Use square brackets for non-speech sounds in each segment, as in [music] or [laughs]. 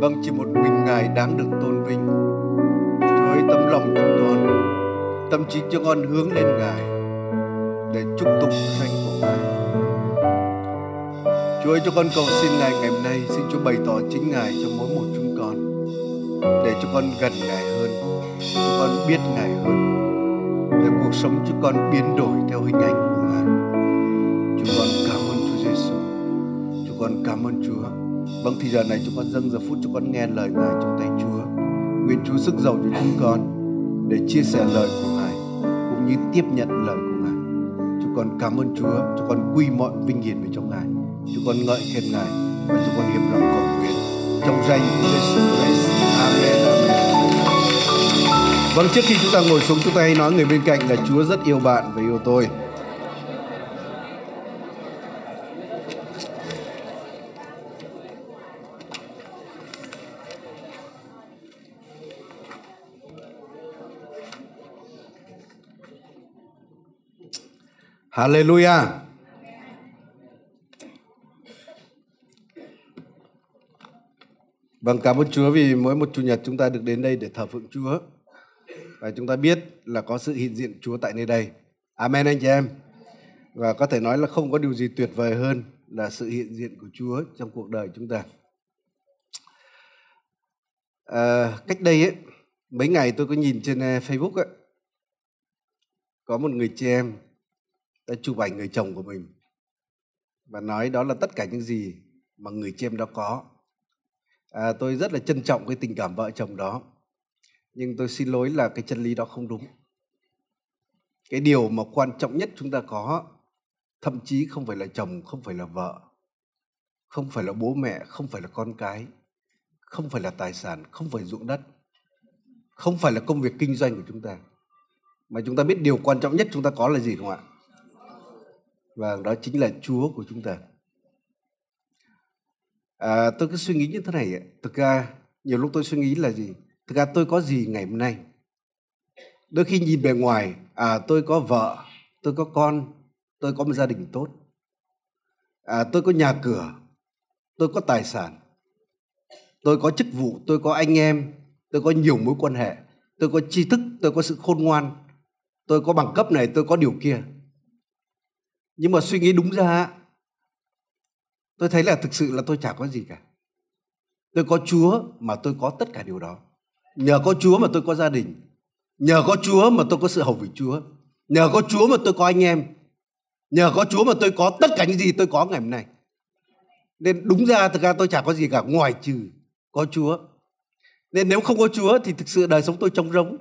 Vâng, chỉ một mình Ngài đáng được tôn vinh. Chúa ơi, tấm lòng chúng con, tâm trí cho con hướng lên Ngài để chúc tụng danh của Ngài. Chúa ơi, cho con cầu xin Ngài ngày hôm nay, xin Chúa bày tỏ chính Ngài cho mỗi để cho con gần Ngài hơn, cho con biết Ngài hơn, để cuộc sống chúng con biến đổi theo hình ảnh của Ngài. Chúng con cảm ơn Chúa Giêsu. Chúng con cảm ơn Chúa. Vâng thì giờ này chúng con dâng giờ phút cho con nghe lời Ngài trong tay Chúa. Nguyện Chúa sức giàu cho chúng con để chia sẻ lời của Ngài cũng như tiếp nhận lời của Ngài. Chúng con cảm ơn Chúa. Chúng con quy mọi vinh hiển về trong Ngài. Chúng con ngợi khen Ngài và chúng con hiệp lòng cầu nguyện trong danh của Giêsu Christ. Amen. Amen. Vâng trước khi chúng ta ngồi xuống, chúng ta hãy nói người bên cạnh là Chúa rất yêu bạn và yêu tôi. Hallelujah. Vâng, cảm ơn Chúa vì mỗi một chủ nhật chúng ta được đến đây để thờ phượng Chúa. Và chúng ta biết là có sự hiện diện Chúa tại nơi đây. Amen anh chị em. Và có thể nói là không có điều gì tuyệt vời hơn là sự hiện diện của Chúa trong cuộc đời chúng ta. À, cách đây ấy, mấy ngày tôi có nhìn trên eh, Facebook ấy, có một người chị em đã chụp ảnh người chồng của mình và nói đó là tất cả những gì mà người chị em đó có. À, tôi rất là trân trọng cái tình cảm vợ chồng đó. Nhưng tôi xin lỗi là cái chân lý đó không đúng. Cái điều mà quan trọng nhất chúng ta có thậm chí không phải là chồng không phải là vợ không phải là bố mẹ không phải là con cái không phải là tài sản không phải ruộng đất không phải là công việc kinh doanh của chúng ta. Mà chúng ta biết điều quan trọng nhất chúng ta có là gì không ạ? Và đó chính là chúa của chúng ta à, tôi cứ suy nghĩ như thế này thực ra nhiều lúc tôi suy nghĩ là gì thực ra tôi có gì ngày hôm nay đôi khi nhìn bề ngoài à tôi có vợ tôi có con tôi có một gia đình tốt à tôi có nhà cửa tôi có tài sản tôi có chức vụ tôi có anh em tôi có nhiều mối quan hệ tôi có tri thức tôi có sự khôn ngoan tôi có bằng cấp này tôi có điều kia nhưng mà suy nghĩ đúng ra tôi thấy là thực sự là tôi chả có gì cả. Tôi có chúa mà tôi có tất cả điều đó. Nhờ có chúa mà tôi có gia đình. Nhờ có chúa mà tôi có sự hầu vị chúa. Nhờ có chúa mà tôi có anh em. Nhờ có chúa mà tôi có tất cả những gì tôi có ngày hôm nay. Nên đúng ra thực ra tôi chả có gì cả ngoài trừ có chúa. Nên nếu không có chúa thì thực sự đời sống tôi trống rỗng.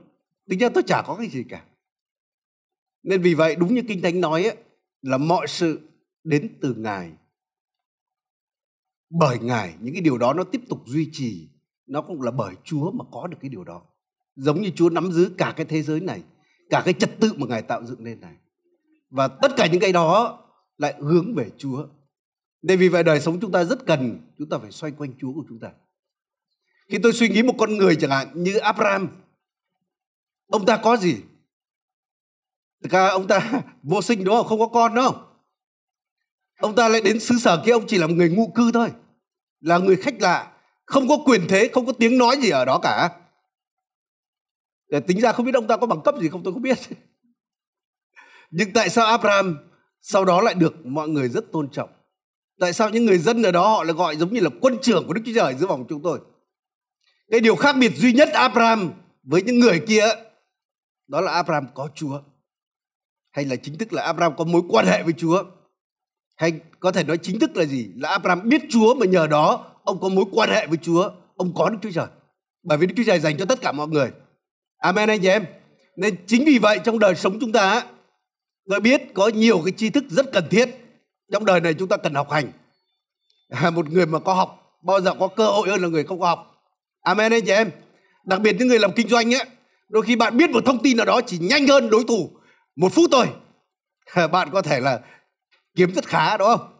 Tính ra tôi chả có cái gì cả. Nên vì vậy đúng như kinh thánh nói ấy, là mọi sự đến từ ngài bởi ngài, những cái điều đó nó tiếp tục duy trì nó cũng là bởi chúa mà có được cái điều đó giống như chúa nắm giữ cả cái thế giới này, cả cái trật tự mà ngài tạo dựng lên này và tất cả những cái đó lại hướng về chúa nên vì vậy đời sống chúng ta rất cần, chúng ta phải xoay quanh chúa của chúng ta khi tôi suy nghĩ một con người chẳng hạn như abraham, ông ta có gì Thực ra ông ta [laughs] vô sinh đúng không? Không có con đâu. Ông ta lại đến xứ sở kia, ông chỉ là một người ngụ cư thôi. Là người khách lạ. Không có quyền thế, không có tiếng nói gì ở đó cả. Để tính ra không biết ông ta có bằng cấp gì không tôi không biết. [laughs] Nhưng tại sao Abraham sau đó lại được mọi người rất tôn trọng? Tại sao những người dân ở đó họ lại gọi giống như là quân trưởng của Đức Chúa Trời giữa vòng chúng tôi? Cái điều khác biệt duy nhất Abraham với những người kia đó là Abraham có Chúa hay là chính thức là Abraham có mối quan hệ với Chúa hay có thể nói chính thức là gì? Là Abraham biết Chúa mà nhờ đó ông có mối quan hệ với Chúa. Ông có Đức Chúa Trời. Bởi vì Đức Chúa Trời dành cho tất cả mọi người. Amen anh chị em. Nên chính vì vậy trong đời sống chúng ta tôi biết có nhiều cái tri thức rất cần thiết. Trong đời này chúng ta cần học hành. À, một người mà có học bao giờ có cơ hội hơn là người không có học. Amen anh chị em. Đặc biệt những người làm kinh doanh ấy đôi khi bạn biết một thông tin nào đó chỉ nhanh hơn đối thủ một phút thôi. [laughs] Bạn có thể là kiếm rất khá đúng không?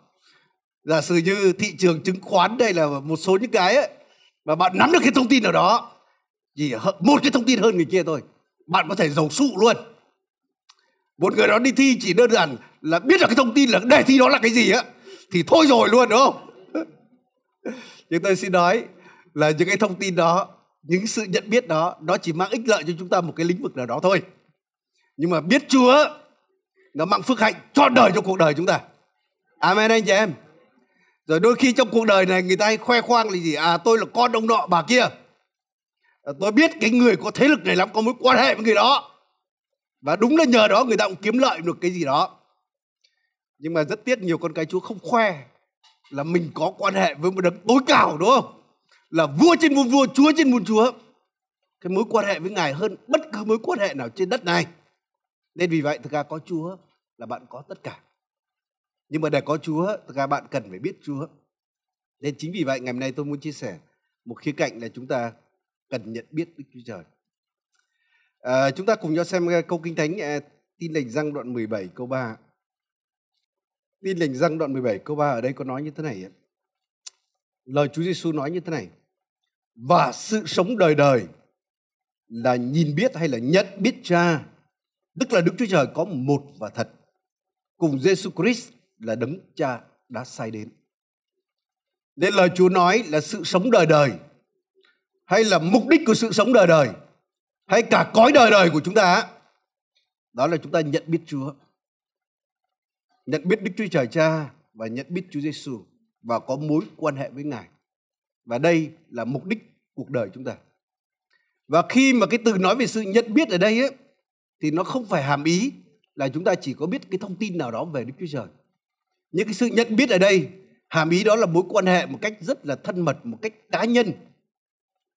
Giả sử như thị trường chứng khoán đây là một số những cái ấy, mà bạn nắm được cái thông tin ở đó chỉ một cái thông tin hơn người kia thôi bạn có thể giàu sụ luôn. Một người đó đi thi chỉ đơn giản là biết được cái thông tin là đề thi đó là cái gì á thì thôi rồi luôn đúng không? [laughs] Nhưng tôi xin nói là những cái thông tin đó những sự nhận biết đó nó chỉ mang ích lợi cho chúng ta một cái lĩnh vực nào đó thôi. Nhưng mà biết Chúa nó mang phước hạnh trọn đời cho cuộc đời chúng ta. Amen anh chị em. Rồi đôi khi trong cuộc đời này người ta hay khoe khoang là gì? À tôi là con ông nọ bà kia. À, tôi biết cái người có thế lực này lắm có mối quan hệ với người đó. Và đúng là nhờ đó người ta cũng kiếm lợi được cái gì đó. Nhưng mà rất tiếc nhiều con cái chúa không khoe là mình có quan hệ với một đấng tối cao đúng không? Là vua trên muôn vua chúa trên muôn chúa. Cái mối quan hệ với ngài hơn bất cứ mối quan hệ nào trên đất này nên vì vậy thực ra có chúa là bạn có tất cả nhưng mà để có chúa thực ra bạn cần phải biết chúa nên chính vì vậy ngày hôm nay tôi muốn chia sẻ một khía cạnh là chúng ta cần nhận biết Đức Chúa Trời. À, chúng ta cùng nhau xem ờ, câu kinh thánh ờ, tin lành răng đoạn 17 câu 3. Tin lành răng đoạn 17 câu 3 ở đây có nói như thế này. Lời Chúa Giêsu nói như thế này. Và sự sống đời đời là nhìn biết hay là nhận biết cha. Tức là Đức Chúa Trời có một và thật. Cùng Giêsu Christ là đấng cha đã sai đến. Nên lời Chúa nói là sự sống đời đời hay là mục đích của sự sống đời đời hay cả cõi đời đời của chúng ta đó là chúng ta nhận biết Chúa nhận biết Đức Chúa Trời Cha và nhận biết Chúa Giêsu và có mối quan hệ với Ngài và đây là mục đích cuộc đời chúng ta và khi mà cái từ nói về sự nhận biết ở đây ấy, thì nó không phải hàm ý là chúng ta chỉ có biết cái thông tin nào đó về Đức Chúa Trời. Những cái sự nhận biết ở đây, hàm ý đó là mối quan hệ một cách rất là thân mật, một cách cá nhân.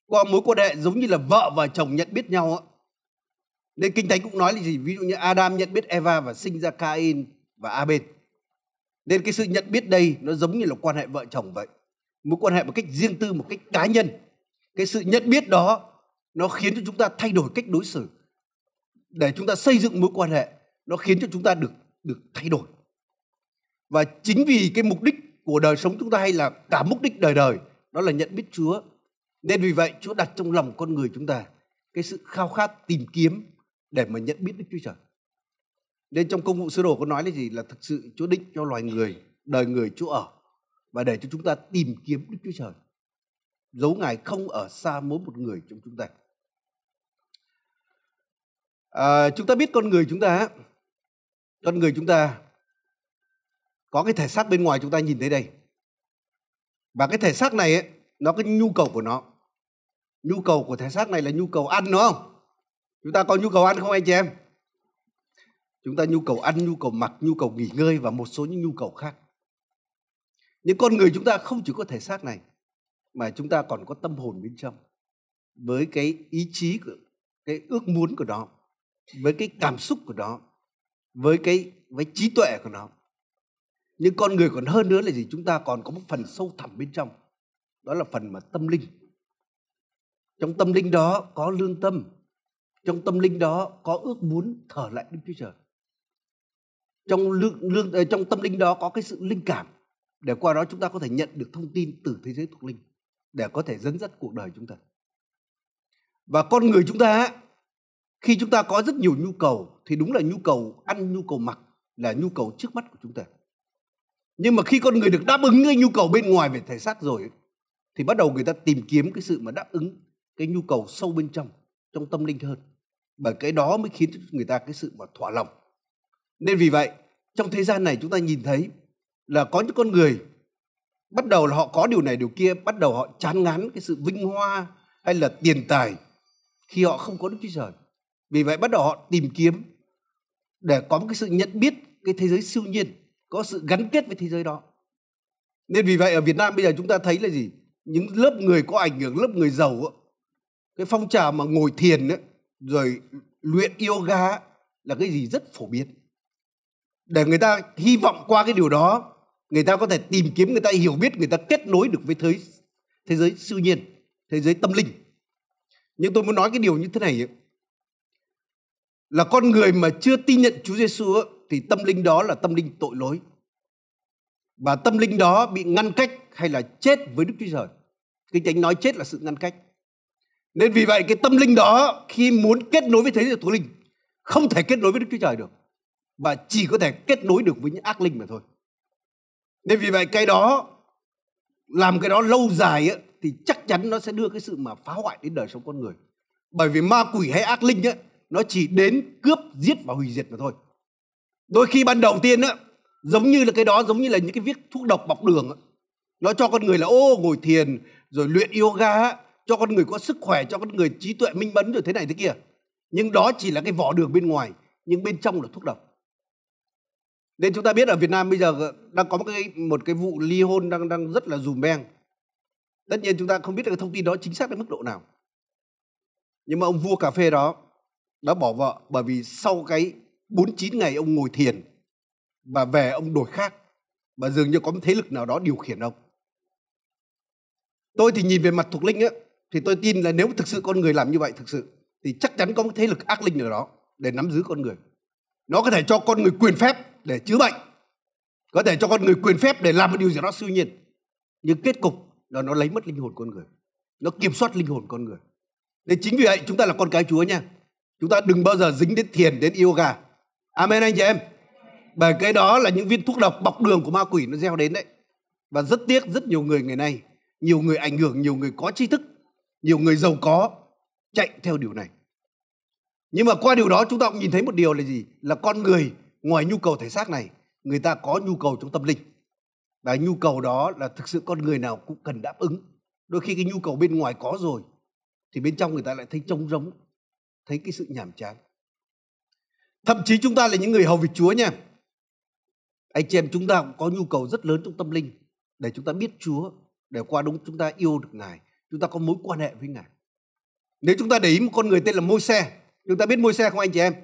Qua mối quan hệ giống như là vợ và chồng nhận biết nhau nên kinh thánh cũng nói là gì? Ví dụ như Adam nhận biết Eva và sinh ra Cain và Abel. Nên cái sự nhận biết đây nó giống như là quan hệ vợ chồng vậy. Mối quan hệ một cách riêng tư, một cách cá nhân. Cái sự nhận biết đó nó khiến cho chúng ta thay đổi cách đối xử để chúng ta xây dựng mối quan hệ nó khiến cho chúng ta được được thay đổi và chính vì cái mục đích của đời sống chúng ta hay là cả mục đích đời đời đó là nhận biết Chúa nên vì vậy Chúa đặt trong lòng con người chúng ta cái sự khao khát tìm kiếm để mà nhận biết Đức Chúa Trời. Nên trong công vụ sơ đồ có nói là gì? Là thực sự Chúa định cho loài người, đời người Chúa ở và để cho chúng ta tìm kiếm Đức Chúa Trời. Dấu Ngài không ở xa mỗi một người trong chúng ta. À, chúng ta biết con người chúng ta, con người chúng ta có cái thể xác bên ngoài chúng ta nhìn thấy đây. Và cái thể xác này ấy, nó có nhu cầu của nó. Nhu cầu của thể xác này là nhu cầu ăn đúng không? Chúng ta có nhu cầu ăn không anh chị em? Chúng ta nhu cầu ăn nhu cầu mặc nhu cầu nghỉ ngơi và một số những nhu cầu khác. Những con người chúng ta không chỉ có thể xác này mà chúng ta còn có tâm hồn bên trong với cái ý chí của cái ước muốn của nó với cái cảm xúc của nó với cái với trí tuệ của nó. Nhưng con người còn hơn nữa là gì? Chúng ta còn có một phần sâu thẳm bên trong. Đó là phần mà tâm linh. Trong tâm linh đó có lương tâm. Trong tâm linh đó có ước muốn thở lại đức chúa trời. Trong lương, lương ờ, trong tâm linh đó có cái sự linh cảm. Để qua đó chúng ta có thể nhận được thông tin từ thế giới thuộc linh. Để có thể dẫn dắt cuộc đời chúng ta. Và con người chúng ta khi chúng ta có rất nhiều nhu cầu, thì đúng là nhu cầu ăn, nhu cầu mặc là nhu cầu trước mắt của chúng ta. Nhưng mà khi con người được đáp ứng cái nhu cầu bên ngoài về thể xác rồi thì bắt đầu người ta tìm kiếm cái sự mà đáp ứng cái nhu cầu sâu bên trong trong tâm linh hơn. Bởi cái đó mới khiến người ta cái sự mà thỏa lòng. Nên vì vậy, trong thế gian này chúng ta nhìn thấy là có những con người bắt đầu là họ có điều này điều kia, bắt đầu họ chán ngán cái sự vinh hoa hay là tiền tài khi họ không có đức chúa trời vì vậy bắt đầu họ tìm kiếm để có một cái sự nhận biết cái thế giới siêu nhiên có sự gắn kết với thế giới đó. Nên vì vậy ở Việt Nam bây giờ chúng ta thấy là gì? Những lớp người có ảnh hưởng lớp người giàu cái phong trào mà ngồi thiền ấy, rồi luyện yoga là cái gì rất phổ biến. Để người ta hy vọng qua cái điều đó người ta có thể tìm kiếm người ta hiểu biết người ta kết nối được với thế thế giới siêu nhiên thế giới tâm linh. Nhưng tôi muốn nói cái điều như thế này ấy, là con người mà chưa tin nhận Chúa Giêsu thì tâm linh đó là tâm linh tội lỗi và tâm linh đó bị ngăn cách hay là chết với Đức Chúa Trời. Kinh Thánh nói chết là sự ngăn cách. nên vì vậy cái tâm linh đó khi muốn kết nối với thế giới thuộc linh không thể kết nối với Đức Chúa Trời được và chỉ có thể kết nối được với những ác linh mà thôi. Nên vì vậy cái đó làm cái đó lâu dài ấy, thì chắc chắn nó sẽ đưa cái sự mà phá hoại đến đời sống con người. Bởi vì ma quỷ hay ác linh ấy, nó chỉ đến cướp, giết và hủy diệt mà thôi. Đôi khi ban đầu tiên á, giống như là cái đó giống như là những cái viết thuốc độc bọc đường á. Nó cho con người là ô ngồi thiền rồi luyện yoga á, cho con người có sức khỏe, cho con người trí tuệ minh mẫn rồi thế này thế kia. Nhưng đó chỉ là cái vỏ đường bên ngoài, nhưng bên trong là thuốc độc. Nên chúng ta biết ở Việt Nam bây giờ ờ, đang có một cái một cái vụ ly hôn đang đang rất là dùm beng. Tất nhiên chúng ta không biết được cái thông tin đó chính xác đến mức độ nào. Nhưng mà ông vua cà phê đó đã bỏ vợ bởi vì sau cái 49 ngày ông ngồi thiền và về ông đổi khác và dường như có một thế lực nào đó điều khiển ông. Tôi thì nhìn về mặt thuộc linh á thì tôi tin là nếu thực sự con người làm như vậy thực sự thì chắc chắn có một thế lực ác linh nào đó để nắm giữ con người. Nó có thể cho con người quyền phép để chữa bệnh, có thể cho con người quyền phép để làm một điều gì đó siêu nhiên. Nhưng kết cục là nó lấy mất linh hồn con người, nó kiểm soát linh hồn con người. Nên chính vì vậy chúng ta là con cái Chúa nha. Chúng ta đừng bao giờ dính đến thiền, đến yoga. Amen anh chị em. Bởi cái đó là những viên thuốc độc bọc đường của ma quỷ nó gieo đến đấy. Và rất tiếc rất nhiều người ngày nay, nhiều người ảnh hưởng, nhiều người có tri thức, nhiều người giàu có chạy theo điều này. Nhưng mà qua điều đó chúng ta cũng nhìn thấy một điều là gì? Là con người ngoài nhu cầu thể xác này, người ta có nhu cầu trong tâm linh. Và nhu cầu đó là thực sự con người nào cũng cần đáp ứng. Đôi khi cái nhu cầu bên ngoài có rồi thì bên trong người ta lại thấy trống rỗng, thấy cái sự nhàm chán. Thậm chí chúng ta là những người hầu việc Chúa nha. Anh chị em chúng ta cũng có nhu cầu rất lớn trong tâm linh để chúng ta biết Chúa, để qua đúng chúng ta yêu được Ngài, chúng ta có mối quan hệ với Ngài. Nếu chúng ta để ý một con người tên là môi xe, chúng ta biết môi xe không anh chị em?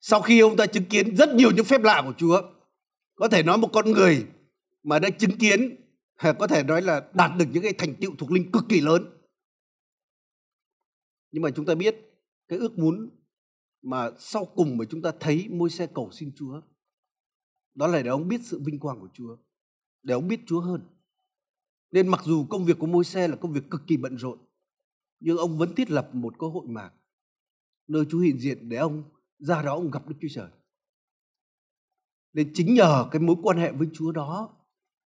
Sau khi ông ta chứng kiến rất nhiều những phép lạ của Chúa, có thể nói một con người mà đã chứng kiến [laughs] có thể nói là đạt được những cái thành tựu thuộc linh cực kỳ lớn. Nhưng mà chúng ta biết cái ước muốn mà sau cùng mà chúng ta thấy môi xe cầu xin Chúa đó là để ông biết sự vinh quang của Chúa, để ông biết Chúa hơn. Nên mặc dù công việc của môi xe là công việc cực kỳ bận rộn, nhưng ông vẫn thiết lập một cơ hội mạc nơi Chúa hiện diện để ông ra đó ông gặp Đức Chúa Trời. Nên chính nhờ cái mối quan hệ với Chúa đó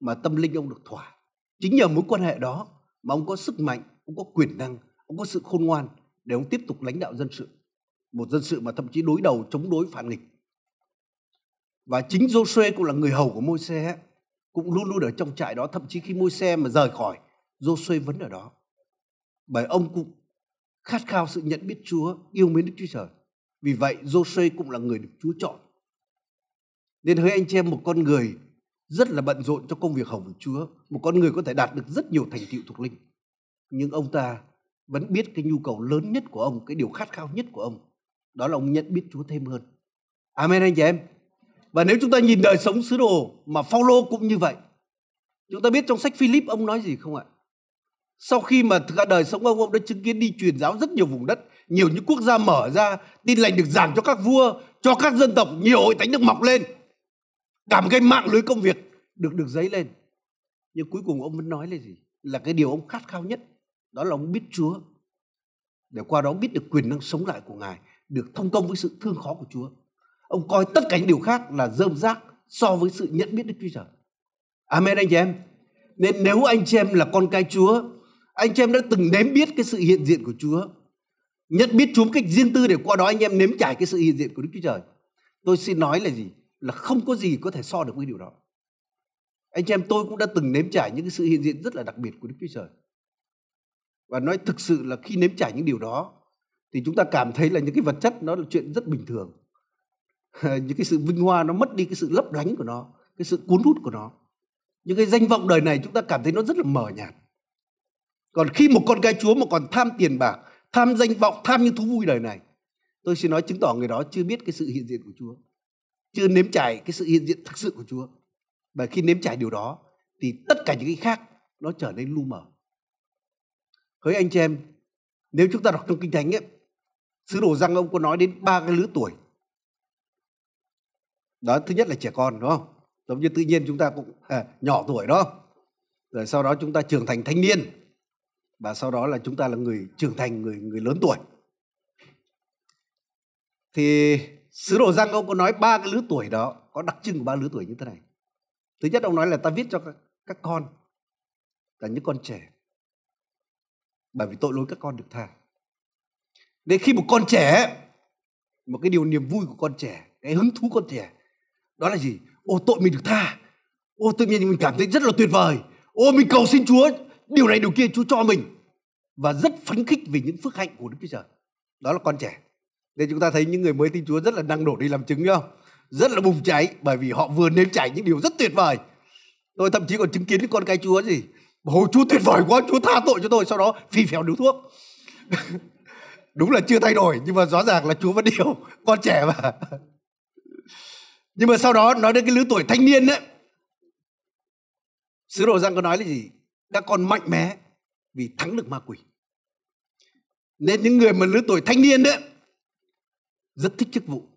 mà tâm linh ông được thỏa. Chính nhờ mối quan hệ đó mà ông có sức mạnh, ông có quyền năng, ông có sự khôn ngoan để ông tiếp tục lãnh đạo dân sự. Một dân sự mà thậm chí đối đầu chống đối phản nghịch. Và chính Joshua, cũng là người hầu của Môi-se cũng luôn luôn ở trong trại đó. Thậm chí khi Môi-se mà rời khỏi, Joshua vẫn ở đó. Bởi ông cũng khát khao sự nhận biết Chúa, yêu mến Đức Chúa Trời. Vì vậy, Joshua cũng là người được Chúa chọn. Nên hỡi anh chị em, một con người rất là bận rộn cho công việc hầu của Chúa. Một con người có thể đạt được rất nhiều thành tựu thuộc linh. Nhưng ông ta vẫn biết cái nhu cầu lớn nhất của ông cái điều khát khao nhất của ông đó là ông nhận biết Chúa thêm hơn Amen anh chị em và nếu chúng ta nhìn đời sống sứ đồ mà Phaolô cũng như vậy. Chúng ta biết trong sách Philip ông nói gì không ạ? Sau khi mà cả đời sống ông, ông đã chứng kiến đi truyền giáo rất nhiều vùng đất, nhiều những quốc gia mở ra, tin lành được giảng cho các vua, cho các dân tộc, nhiều hội thánh được mọc lên. Cả một cái mạng lưới công việc được được dấy lên. Nhưng cuối cùng ông vẫn nói là gì? Là cái điều ông khát khao nhất, đó là ông biết Chúa. Để qua đó biết được quyền năng sống lại của Ngài, được thông công với sự thương khó của Chúa. Ông coi tất cả những điều khác là dơm rác so với sự nhận biết Đức Chúa Trời. Amen anh chị em. Nên nếu anh chị em là con cái Chúa, anh chị em đã từng nếm biết cái sự hiện diện của Chúa, nhận biết Chúa một cách riêng tư để qua đó anh em nếm trải cái sự hiện diện của Đức Chúa Trời. Tôi xin nói là gì? Là không có gì có thể so được với điều đó. Anh chị em tôi cũng đã từng nếm trải những cái sự hiện diện rất là đặc biệt của Đức Chúa Trời. Và nói thực sự là khi nếm trải những điều đó, thì chúng ta cảm thấy là những cái vật chất nó là chuyện rất bình thường. [laughs] Những cái sự vinh hoa nó mất đi cái sự lấp lánh của nó, cái sự cuốn hút của nó. Những cái danh vọng đời này chúng ta cảm thấy nó rất là mờ nhạt. Còn khi một con cái chúa mà còn tham tiền bạc, tham danh vọng, tham những thú vui đời này, tôi xin nói chứng tỏ người đó chưa biết cái sự hiện diện của chúa, chưa nếm trải cái sự hiện diện thực sự của chúa. Và khi nếm trải điều đó, thì tất cả những cái khác nó trở nên lu mờ hỡi anh chị em nếu chúng ta đọc trong kinh thánh ấy sứ đồ răng ông có nói đến ba cái lứa tuổi. Đó thứ nhất là trẻ con đúng không? Giống như tự nhiên chúng ta cũng à, nhỏ tuổi đó rồi sau đó chúng ta trưởng thành thanh niên và sau đó là chúng ta là người trưởng thành người người lớn tuổi. Thì sứ đồ Giăng ông có nói ba cái lứa tuổi đó có đặc trưng của ba lứa tuổi như thế này. Thứ nhất ông nói là ta viết cho các, các con là những con trẻ bởi vì tội lỗi các con được tha. Nên khi một con trẻ một cái điều niềm vui của con trẻ, cái hứng thú con trẻ, đó là gì? Ô, tội mình được tha. Ô, tự nhiên mình cảm thấy rất là tuyệt vời. Ô, mình cầu xin chúa, điều này, điều kia, chúa cho mình. Và rất phấn khích vì những phước hạnh của đức chúa trời. Đó là con trẻ. Nên chúng ta thấy những người mới tin chúa rất là năng nổ đi làm chứng không? Rất là bùng cháy, bởi vì họ vừa nếm trải những điều rất tuyệt vời. Tôi thậm chí còn chứng kiến những con cái chúa gì? Ôi chúa tuyệt vời quá chúa tha tội cho tôi. Sau đó, phi phèo điếu thuốc. [laughs] Đúng là chưa thay đổi, nhưng mà rõ ràng là chúa vẫn điều con trẻ mà. Nhưng mà sau đó, nói đến cái lứa tuổi thanh niên đấy sứ đồ giang có nói là gì? Các con mạnh mẽ vì thắng được ma quỷ. Nên những người mà lứa tuổi thanh niên đấy rất thích chức vụ,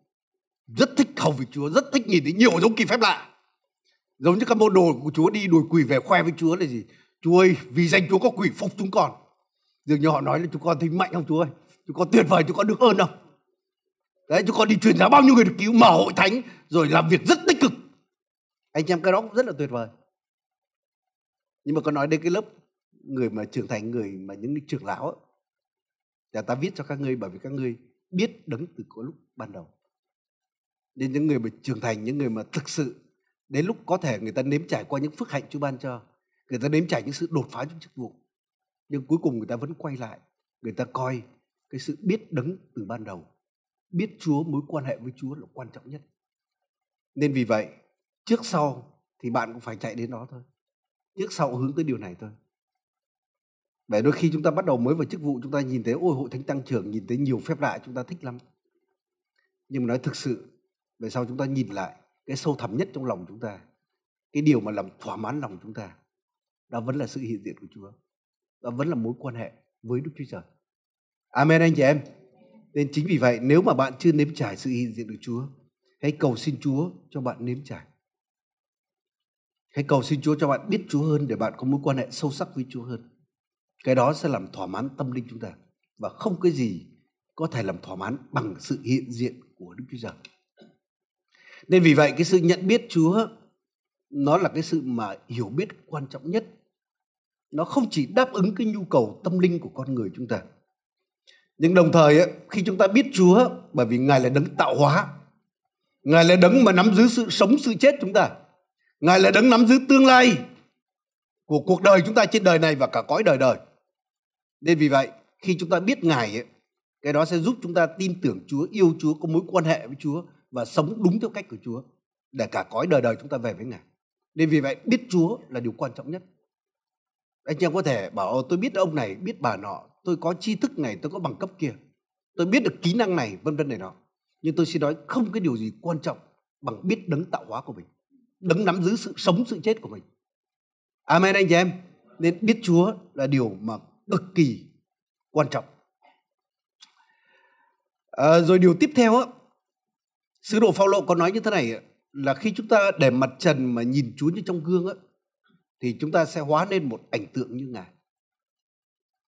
rất thích hầu việc chúa, rất thích nhìn thấy nhiều dấu kỳ phép lạ. Giống như các môn đồ của chúa đi đuổi quỷ về khoe với chúa là gì? Chúa ơi vì danh chúa có quỷ phục chúng con. Dường như họ nói là chúng con thấy mạnh không chúa ơi? Chúng con tuyệt vời chúng con được ơn không? Đấy chúng con đi truyền giáo bao nhiêu người được cứu mở hội thánh rồi làm việc rất tích cực. Anh em cái đó cũng rất là tuyệt vời. Nhưng mà con nói đến cái lớp người mà trưởng thành người mà những trưởng lão ấy, là ta viết cho các ngươi bởi vì các ngươi biết đấng từ có lúc ban đầu. Nên những người mà trưởng thành những người mà thực sự đến lúc có thể người ta nếm trải qua những phước hạnh Chúa ban cho người ta nếm trải những sự đột phá trong chức vụ, nhưng cuối cùng người ta vẫn quay lại. Người ta coi cái sự biết đấng từ ban đầu, biết Chúa, mối quan hệ với Chúa là quan trọng nhất. Nên vì vậy, trước sau thì bạn cũng phải chạy đến đó thôi. Trước sau hướng tới điều này thôi. Vậy đôi khi chúng ta bắt đầu mới vào chức vụ, chúng ta nhìn thấy, ôi, hội thánh tăng trưởng, nhìn thấy nhiều phép lạ, chúng ta thích lắm. Nhưng mà nói thực sự, về sau chúng ta nhìn lại, cái sâu thẳm nhất trong lòng chúng ta, cái điều mà làm thỏa mãn lòng chúng ta đó vẫn là sự hiện diện của Chúa. Đó vẫn là mối quan hệ với Đức Chúa Trời. Amen anh chị em. Nên chính vì vậy nếu mà bạn chưa nếm trải sự hiện diện của Chúa, hãy cầu xin Chúa cho bạn nếm trải. Hãy cầu xin Chúa cho bạn biết Chúa hơn để bạn có mối quan hệ sâu sắc với Chúa hơn. Cái đó sẽ làm thỏa mãn tâm linh chúng ta và không cái gì có thể làm thỏa mãn bằng sự hiện diện của Đức Chúa Trời. Nên vì vậy cái sự nhận biết Chúa nó là cái sự mà hiểu biết quan trọng nhất. Nó không chỉ đáp ứng cái nhu cầu tâm linh của con người chúng ta. Nhưng đồng thời ấy, khi chúng ta biết Chúa bởi vì Ngài là đấng tạo hóa. Ngài là đấng mà nắm giữ sự sống sự chết chúng ta. Ngài là đấng nắm giữ tương lai của cuộc đời chúng ta trên đời này và cả cõi đời đời. Nên vì vậy, khi chúng ta biết Ngài ấy, cái đó sẽ giúp chúng ta tin tưởng Chúa, yêu Chúa, có mối quan hệ với Chúa và sống đúng theo cách của Chúa để cả cõi đời đời chúng ta về với Ngài. Nên vì vậy biết Chúa là điều quan trọng nhất. Anh em có thể bảo tôi biết ông này, biết bà nọ, tôi có tri thức này, tôi có bằng cấp kia, tôi biết được kỹ năng này, vân vân này nọ. Nhưng tôi xin nói không cái điều gì quan trọng bằng biết đấng tạo hóa của mình, đấng nắm giữ sự sống sự chết của mình. Amen anh chị em. Nên biết Chúa là điều mà cực kỳ quan trọng. À, rồi điều tiếp theo á, sứ đồ phao lộ có nói như thế này là khi chúng ta để mặt trần mà nhìn Chúa như trong gương á, thì chúng ta sẽ hóa nên một ảnh tượng như Ngài.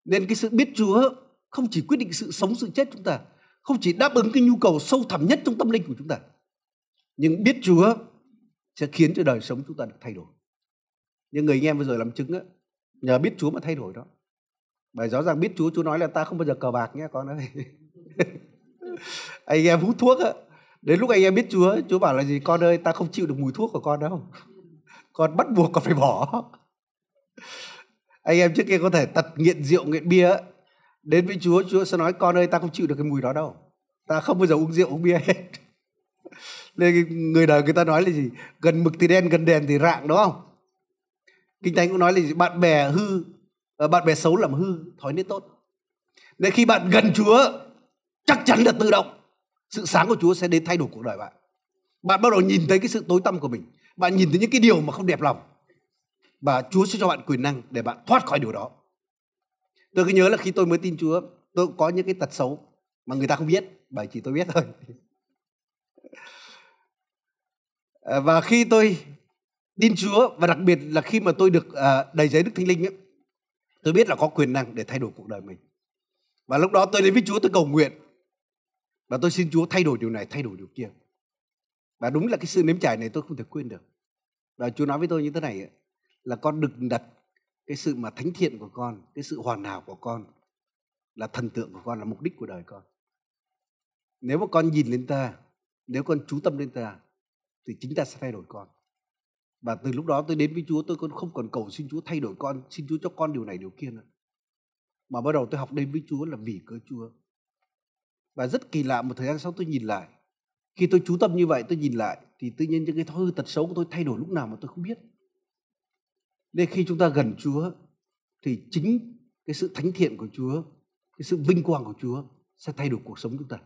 Nên cái sự biết Chúa không chỉ quyết định sự sống sự chết chúng ta, không chỉ đáp ứng cái nhu cầu sâu thẳm nhất trong tâm linh của chúng ta, nhưng biết Chúa sẽ khiến cho đời sống chúng ta được thay đổi. Những người anh em vừa rồi làm chứng á, nhờ biết Chúa mà thay đổi đó. Bởi rõ ràng biết Chúa, Chúa nói là ta không bao giờ cờ bạc nhé con ơi. [laughs] anh em hút thuốc á, đến lúc anh em biết Chúa, Chúa bảo là gì? Con ơi, ta không chịu được mùi thuốc của con đâu. Con bắt buộc con phải bỏ. anh em trước kia có thể tật nghiện rượu, nghiện bia đến với Chúa, Chúa sẽ nói con ơi, ta không chịu được cái mùi đó đâu. Ta không bao giờ uống rượu, uống bia hết. [laughs] Nên người đời người ta nói là gì? Gần mực thì đen, gần đèn thì rạng đúng không? Kinh Thánh cũng nói là gì? bạn bè hư ờ, bạn bè xấu làm hư thói nết tốt nên khi bạn gần Chúa chắc chắn là tự động sự sáng của Chúa sẽ đến thay đổi cuộc đời bạn bạn bắt đầu nhìn thấy cái sự tối tăm của mình bạn nhìn thấy những cái điều mà không đẹp lòng và Chúa sẽ cho bạn quyền năng để bạn thoát khỏi điều đó. Tôi cứ nhớ là khi tôi mới tin Chúa tôi có những cái tật xấu mà người ta không biết bởi chỉ tôi biết thôi. À, và khi tôi tin Chúa và đặc biệt là khi mà tôi được à, đầy giấy Đức Thánh Linh ấy, tôi biết là có quyền năng để thay đổi cuộc đời mình. Và lúc đó tôi đến với chúa tôi cầu nguyện và tôi xin chúa thay đổi điều này thay đổi điều kia. Và đúng là cái sự nếm trải này tôi không thể quên được và chúa nói với tôi như thế này là con đừng đặt cái sự mà thánh thiện của con, cái sự hoàn hảo của con là thần tượng của con, là mục đích của đời con. Nếu mà con nhìn lên ta, nếu con chú tâm lên ta thì chính ta sẽ thay đổi con. Và từ lúc đó tôi đến với Chúa, tôi còn không còn cầu xin Chúa thay đổi con, xin Chúa cho con điều này, điều kia nữa. Mà bắt đầu tôi học đến với Chúa là vì cớ Chúa. Và rất kỳ lạ, một thời gian sau tôi nhìn lại khi tôi chú tâm như vậy, tôi nhìn lại, thì tự nhiên những cái thói hư tật xấu của tôi thay đổi lúc nào mà tôi không biết. Nên khi chúng ta gần Chúa, thì chính cái sự thánh thiện của Chúa, cái sự vinh quang của Chúa sẽ thay đổi cuộc sống chúng ta.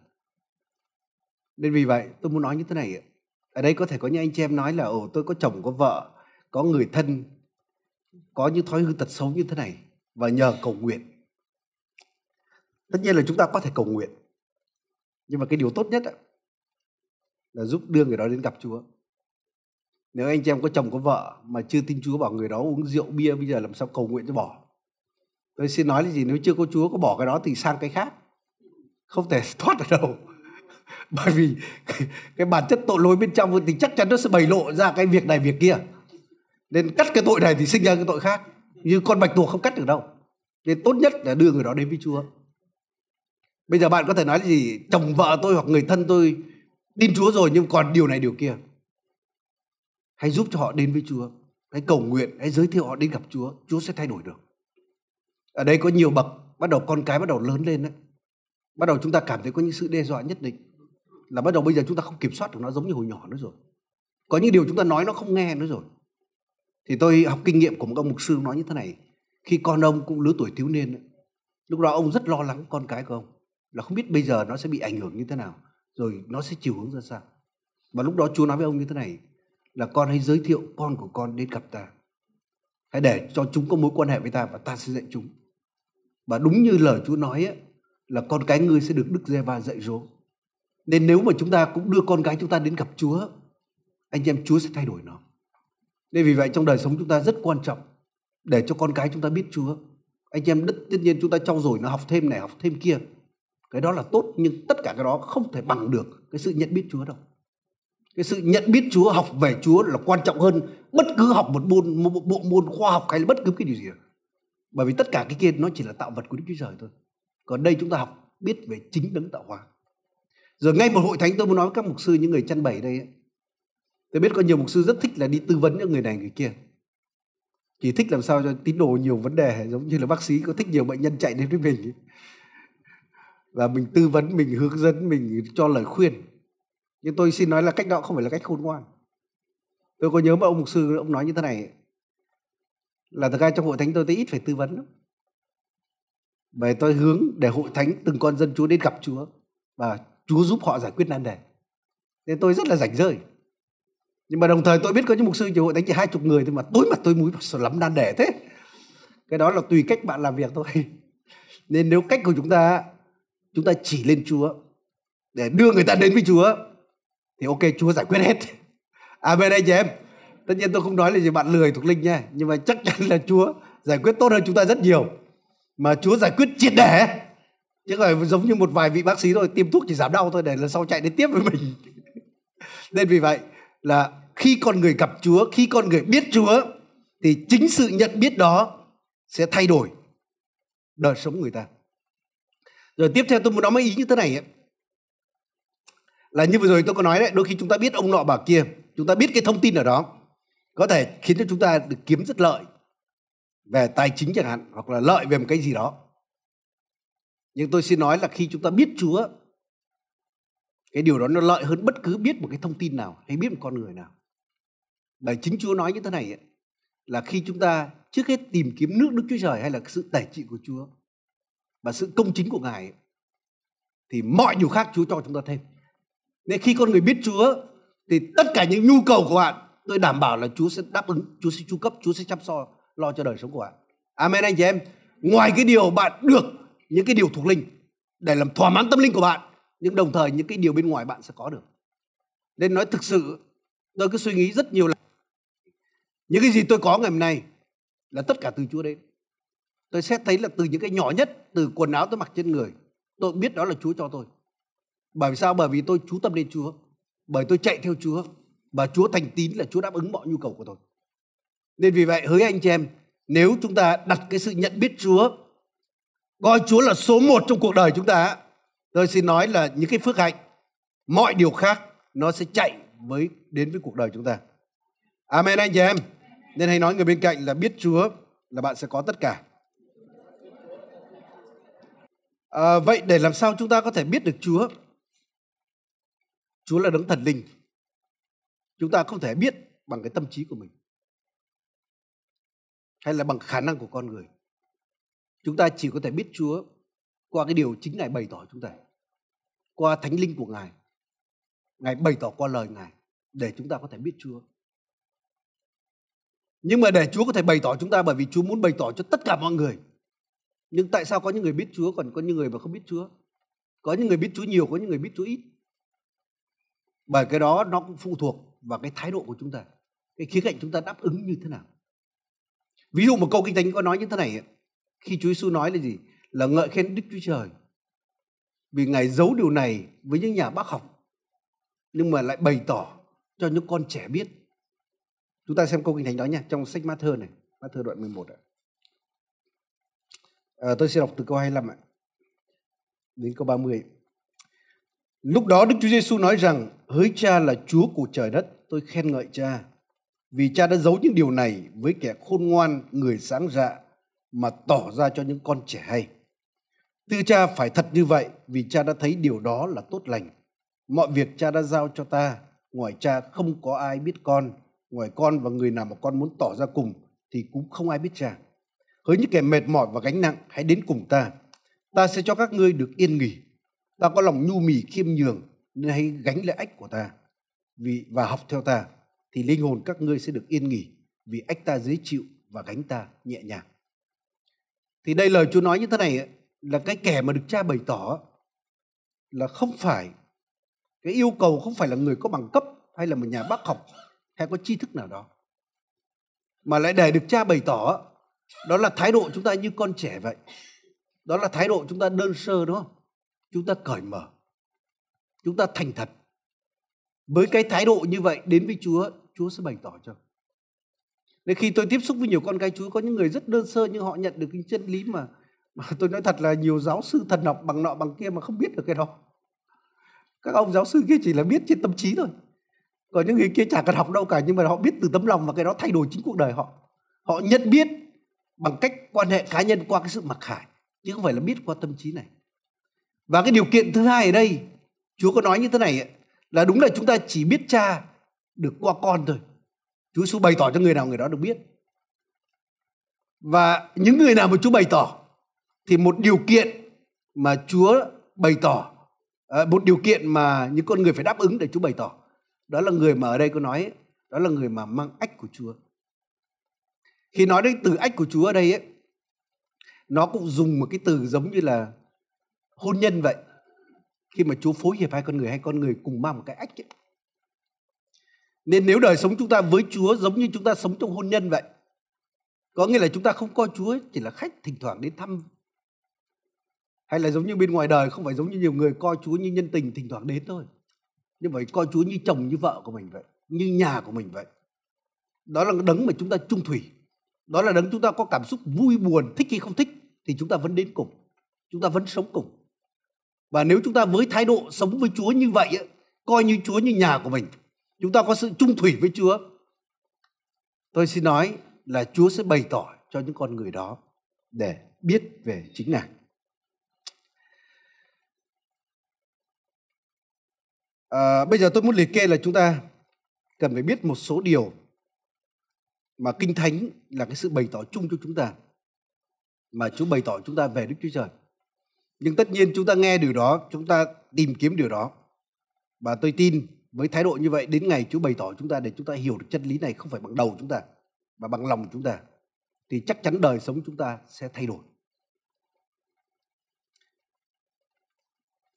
Nên vì vậy, tôi muốn nói như thế này ở đây có thể có những anh chị em nói là, ồ, tôi có chồng, có vợ, có người thân, có những thói hư tật xấu như thế này, và nhờ cầu nguyện. Tất nhiên là chúng ta có thể cầu nguyện. Nhưng mà cái điều tốt nhất là giúp đưa người đó đến gặp Chúa. Nếu anh chị em có chồng có vợ mà chưa tin Chúa bảo người đó uống rượu bia bây giờ làm sao cầu nguyện cho bỏ? Tôi xin nói là gì nếu chưa có Chúa có bỏ cái đó thì sang cái khác. Không thể [laughs] thoát được đâu. [laughs] Bởi vì [laughs] cái, bản chất tội lỗi bên trong thì chắc chắn nó sẽ bày lộ ra cái việc này việc kia. Nên cắt cái tội này thì sinh ra cái tội khác. Như con bạch tuộc không cắt được đâu. Nên tốt nhất là đưa người đó đến với chúa. Bây giờ bạn có thể nói là gì? Chồng vợ tôi hoặc người thân tôi tin chúa rồi nhưng còn điều này điều kia. Hãy giúp cho họ đến với chúa. Hãy cầu nguyện, hãy giới thiệu họ đến gặp chúa. Chúa sẽ thay đổi được. Ở đây có nhiều bậc, bắt đầu con cái bắt đầu lớn lên đấy. Bắt đầu chúng ta cảm thấy có những sự đe dọa nhất định. Là bắt đầu bây giờ chúng ta không kiểm soát được nó giống như hồi nhỏ nữa rồi. Có những điều chúng ta nói nó không nghe nữa rồi. Thì tôi học kinh nghiệm của một ông mục sư nói như thế này. Khi con ông cũng lứa tuổi thiếu niên lúc đó ông rất lo lắng con cái của ông. Là không biết bây giờ nó sẽ bị ảnh hưởng như thế nào rồi nó sẽ chiều hướng ra sao và lúc đó chúa nói với ông như thế này là con hãy giới thiệu con của con đến gặp ta hãy để cho chúng có mối quan hệ với ta và ta sẽ dạy chúng và đúng như lời chúa nói ấy, là con cái ngươi sẽ được đức giê va dạy dỗ nên nếu mà chúng ta cũng đưa con cái chúng ta đến gặp Chúa, anh em Chúa sẽ thay đổi nó. Nên vì vậy trong đời sống chúng ta rất quan trọng để cho con cái chúng ta biết Chúa. Anh em đất tất nhiên chúng ta trau dồi nó học thêm này học thêm kia. Cái đó là tốt nhưng tất cả cái đó không thể bằng được cái sự nhận biết Chúa đâu. Cái sự nhận biết Chúa, học về Chúa là quan trọng hơn bất cứ học một môn một bộ môn khoa học hay là bất cứ cái điều gì. Bởi vì tất cả cái kia nó chỉ là tạo vật của Đức Chúa Trời thôi. Còn đây chúng ta học biết về chính đấng tạo hóa rồi ngay một hội thánh tôi muốn nói với các mục sư những người chăn bày đây ấy. tôi biết có nhiều mục sư rất thích là đi tư vấn cho người này người kia chỉ thích làm sao cho tín đồ nhiều vấn đề giống như là bác sĩ có thích nhiều bệnh nhân chạy đến với mình ấy và mình tư vấn, mình hướng dẫn, mình cho lời khuyên nhưng tôi xin nói là cách đó không phải là cách khôn ngoan tôi có nhớ một ông mục sư, ông nói như thế này là thực ra trong hội thánh tôi tôi ít phải tư vấn lắm bởi tôi hướng để hội thánh từng con dân chúa đến gặp chúa và Chúa giúp họ giải quyết nan đề. Nên tôi rất là rảnh rơi. Nhưng mà đồng thời tôi biết có những mục sư chỉ hội thánh chỉ hai chục người thôi mà tối mặt tôi mũi sợ lắm nan đề thế. Cái đó là tùy cách bạn làm việc thôi. [laughs] Nên nếu cách của chúng ta chúng ta chỉ lên Chúa để đưa người ta đến với Chúa thì ok Chúa giải quyết hết. [laughs] Amen anh chị em. Tất nhiên tôi không nói là gì bạn lười thuộc linh nha, nhưng mà chắc chắn là Chúa giải quyết tốt hơn chúng ta rất nhiều. Mà Chúa giải quyết triệt để chứ không phải giống như một vài vị bác sĩ thôi tiêm thuốc chỉ giảm đau thôi để lần sau chạy đến tiếp với mình [laughs] nên vì vậy là khi con người gặp Chúa khi con người biết Chúa thì chính sự nhận biết đó sẽ thay đổi đời sống người ta rồi tiếp theo tôi muốn nói mấy ý như thế này ấy. là như vừa rồi tôi có nói đấy đôi khi chúng ta biết ông nọ bà kia chúng ta biết cái thông tin ở đó có thể khiến cho chúng ta được kiếm rất lợi về tài chính chẳng hạn hoặc là lợi về một cái gì đó nhưng tôi xin nói là khi chúng ta biết Chúa cái điều đó nó lợi hơn bất cứ biết một cái thông tin nào hay biết một con người nào bởi chính Chúa nói như thế này ấy, là khi chúng ta trước hết tìm kiếm nước Đức Chúa Trời hay là sự tẩy trị của Chúa và sự công chính của Ngài thì mọi điều khác Chúa cho chúng ta thêm. Nên khi con người biết Chúa thì tất cả những nhu cầu của bạn tôi đảm bảo là Chúa sẽ đáp ứng, Chúa sẽ chu cấp, Chúa sẽ chăm sóc lo cho đời sống của bạn. Amen anh chị em. Ngoài cái điều bạn được những cái điều thuộc linh để làm thỏa mãn tâm linh của bạn nhưng đồng thời những cái điều bên ngoài bạn sẽ có được nên nói thực sự tôi cứ suy nghĩ rất nhiều là những cái gì tôi có ngày hôm nay là tất cả từ Chúa đến tôi sẽ thấy là từ những cái nhỏ nhất, từ quần áo tôi mặc trên người, tôi biết đó là chúa cho tôi. Bởi vì sao? Bởi vì tôi chú tâm đến chúa. Bởi tôi chạy theo chúa. Và chúa thành tín là chúa đáp ứng mọi nhu cầu của tôi. Nên vì vậy, hỡi anh chị em, nếu chúng ta đặt cái sự nhận biết chúa, coi chúa là số một trong cuộc đời chúng ta, tôi xin nói là những cái phước hạnh, mọi điều khác nó sẽ chạy với, đến với cuộc đời chúng ta. Amen anh chị em. Nên hãy nói người bên cạnh là biết chúa là bạn sẽ có tất cả à, vậy để làm sao chúng ta có thể biết được chúa? Chúa là đấng thần linh. Chúng ta không thể biết bằng cái tâm trí của mình. Hay là bằng khả năng của con người. Chúng ta chỉ có thể biết chúa qua cái điều chính ngài bày tỏ chúng ta. Qua thánh linh của ngài. Ngài bày tỏ qua lời ngài để chúng ta có thể biết chúa. Nhưng mà để chúa có thể bày tỏ chúng ta bởi vì chúa muốn bày tỏ cho tất cả mọi người nhưng tại sao có những người biết chúa còn có những người mà không biết chúa? Có những người biết chúa nhiều, có những người biết chúa ít. Bởi cái đó nó cũng phụ thuộc vào cái thái độ của chúng ta, cái khía cạnh chúng ta đáp ứng như thế nào. Ví dụ một câu kinh thánh có nói như thế này khi Chúa Giêsu nói là gì? Là ngợi khen Đức Chúa Trời vì ngài giấu điều này với những nhà bác học, nhưng mà lại bày tỏ cho những con trẻ biết. Chúng ta xem câu kinh thánh đó nha, trong sách Matthew này, Matthew đoạn 11 ạ à, tôi sẽ đọc từ câu 25 ạ đến câu 30 Lúc đó Đức Chúa Giêsu nói rằng hỡi cha là Chúa của trời đất tôi khen ngợi cha vì cha đã giấu những điều này với kẻ khôn ngoan người sáng dạ mà tỏ ra cho những con trẻ hay tư cha phải thật như vậy vì cha đã thấy điều đó là tốt lành. Mọi việc cha đã giao cho ta, ngoài cha không có ai biết con, ngoài con và người nào mà con muốn tỏ ra cùng thì cũng không ai biết cha. Hỡi những kẻ mệt mỏi và gánh nặng, hãy đến cùng ta. Ta sẽ cho các ngươi được yên nghỉ. Ta có lòng nhu mì khiêm nhường nên hãy gánh lấy ách của ta. Vì và học theo ta thì linh hồn các ngươi sẽ được yên nghỉ vì ách ta dễ chịu và gánh ta nhẹ nhàng. Thì đây lời Chúa nói như thế này là cái kẻ mà được cha bày tỏ là không phải cái yêu cầu không phải là người có bằng cấp hay là một nhà bác học hay có tri thức nào đó mà lại để được cha bày tỏ đó là thái độ chúng ta như con trẻ vậy. Đó là thái độ chúng ta đơn sơ, đúng không? Chúng ta cởi mở. Chúng ta thành thật. Với cái thái độ như vậy, đến với chúa chúa sẽ bày tỏ cho. Nên khi tôi tiếp xúc với nhiều con cái, chúa có những người rất đơn sơ nhưng họ nhận được cái chân lý mà mà tôi nói thật là nhiều giáo sư thần học bằng nọ bằng kia mà không biết được cái đó. Các ông giáo sư kia chỉ là biết trên tâm trí thôi. Còn những người kia chả cần học đâu cả, nhưng mà họ biết từ tấm lòng và cái đó thay đổi chính cuộc đời họ. Họ nhận biết bằng cách quan hệ cá nhân qua cái sự mặc khải, chứ không phải là biết qua tâm trí này. Và cái điều kiện thứ hai ở đây, chúa có nói như thế này là đúng là chúng ta chỉ biết cha được qua con thôi. Chúa Giêsu bày tỏ cho người nào người đó được biết. Và những người nào mà chúa bày tỏ, thì một điều kiện mà Chúa bày tỏ à, một điều kiện mà những con người phải đáp ứng để Chúa bày tỏ, đó là người mà ở đây có nói, đó là người mà mang ách của Chúa khi nói đến từ ách của Chúa ở đây ấy, nó cũng dùng một cái từ giống như là hôn nhân vậy. Khi mà Chúa phối hiệp hai con người hay con người cùng mang một cái ách ấy. nên nếu đời sống chúng ta với Chúa giống như chúng ta sống trong hôn nhân vậy có nghĩa là chúng ta không coi Chúa chỉ là khách thỉnh thoảng đến thăm. Hay là giống như bên ngoài đời không phải giống như nhiều người coi Chúa như nhân tình thỉnh thoảng đến thôi nhưng phải coi Chúa như chồng như vợ của mình vậy như nhà của mình vậy. Đó là đấng mà chúng ta trung thủy đó là đấng chúng ta có cảm xúc vui buồn thích hay không thích thì chúng ta vẫn đến cùng. Chúng ta vẫn sống cùng. Và nếu chúng ta với thái độ sống với Chúa như vậy coi như Chúa như nhà của mình chúng ta có sự trung thủy với Chúa. Tôi xin nói là Chúa sẽ bày tỏ cho những con người đó để biết về chính Ngài À, bây giờ tôi muốn liệt kê là chúng ta cần phải biết một số điều mà kinh thánh là cái sự bày tỏ chung cho chúng ta mà Chúa bày tỏ chúng ta về Đức Chúa Trời. Nhưng tất nhiên chúng ta nghe điều đó, chúng ta tìm kiếm điều đó. Và tôi tin với thái độ như vậy đến ngày Chúa bày tỏ chúng ta để chúng ta hiểu được chân lý này không phải bằng đầu chúng ta mà bằng lòng chúng ta thì chắc chắn đời sống chúng ta sẽ thay đổi.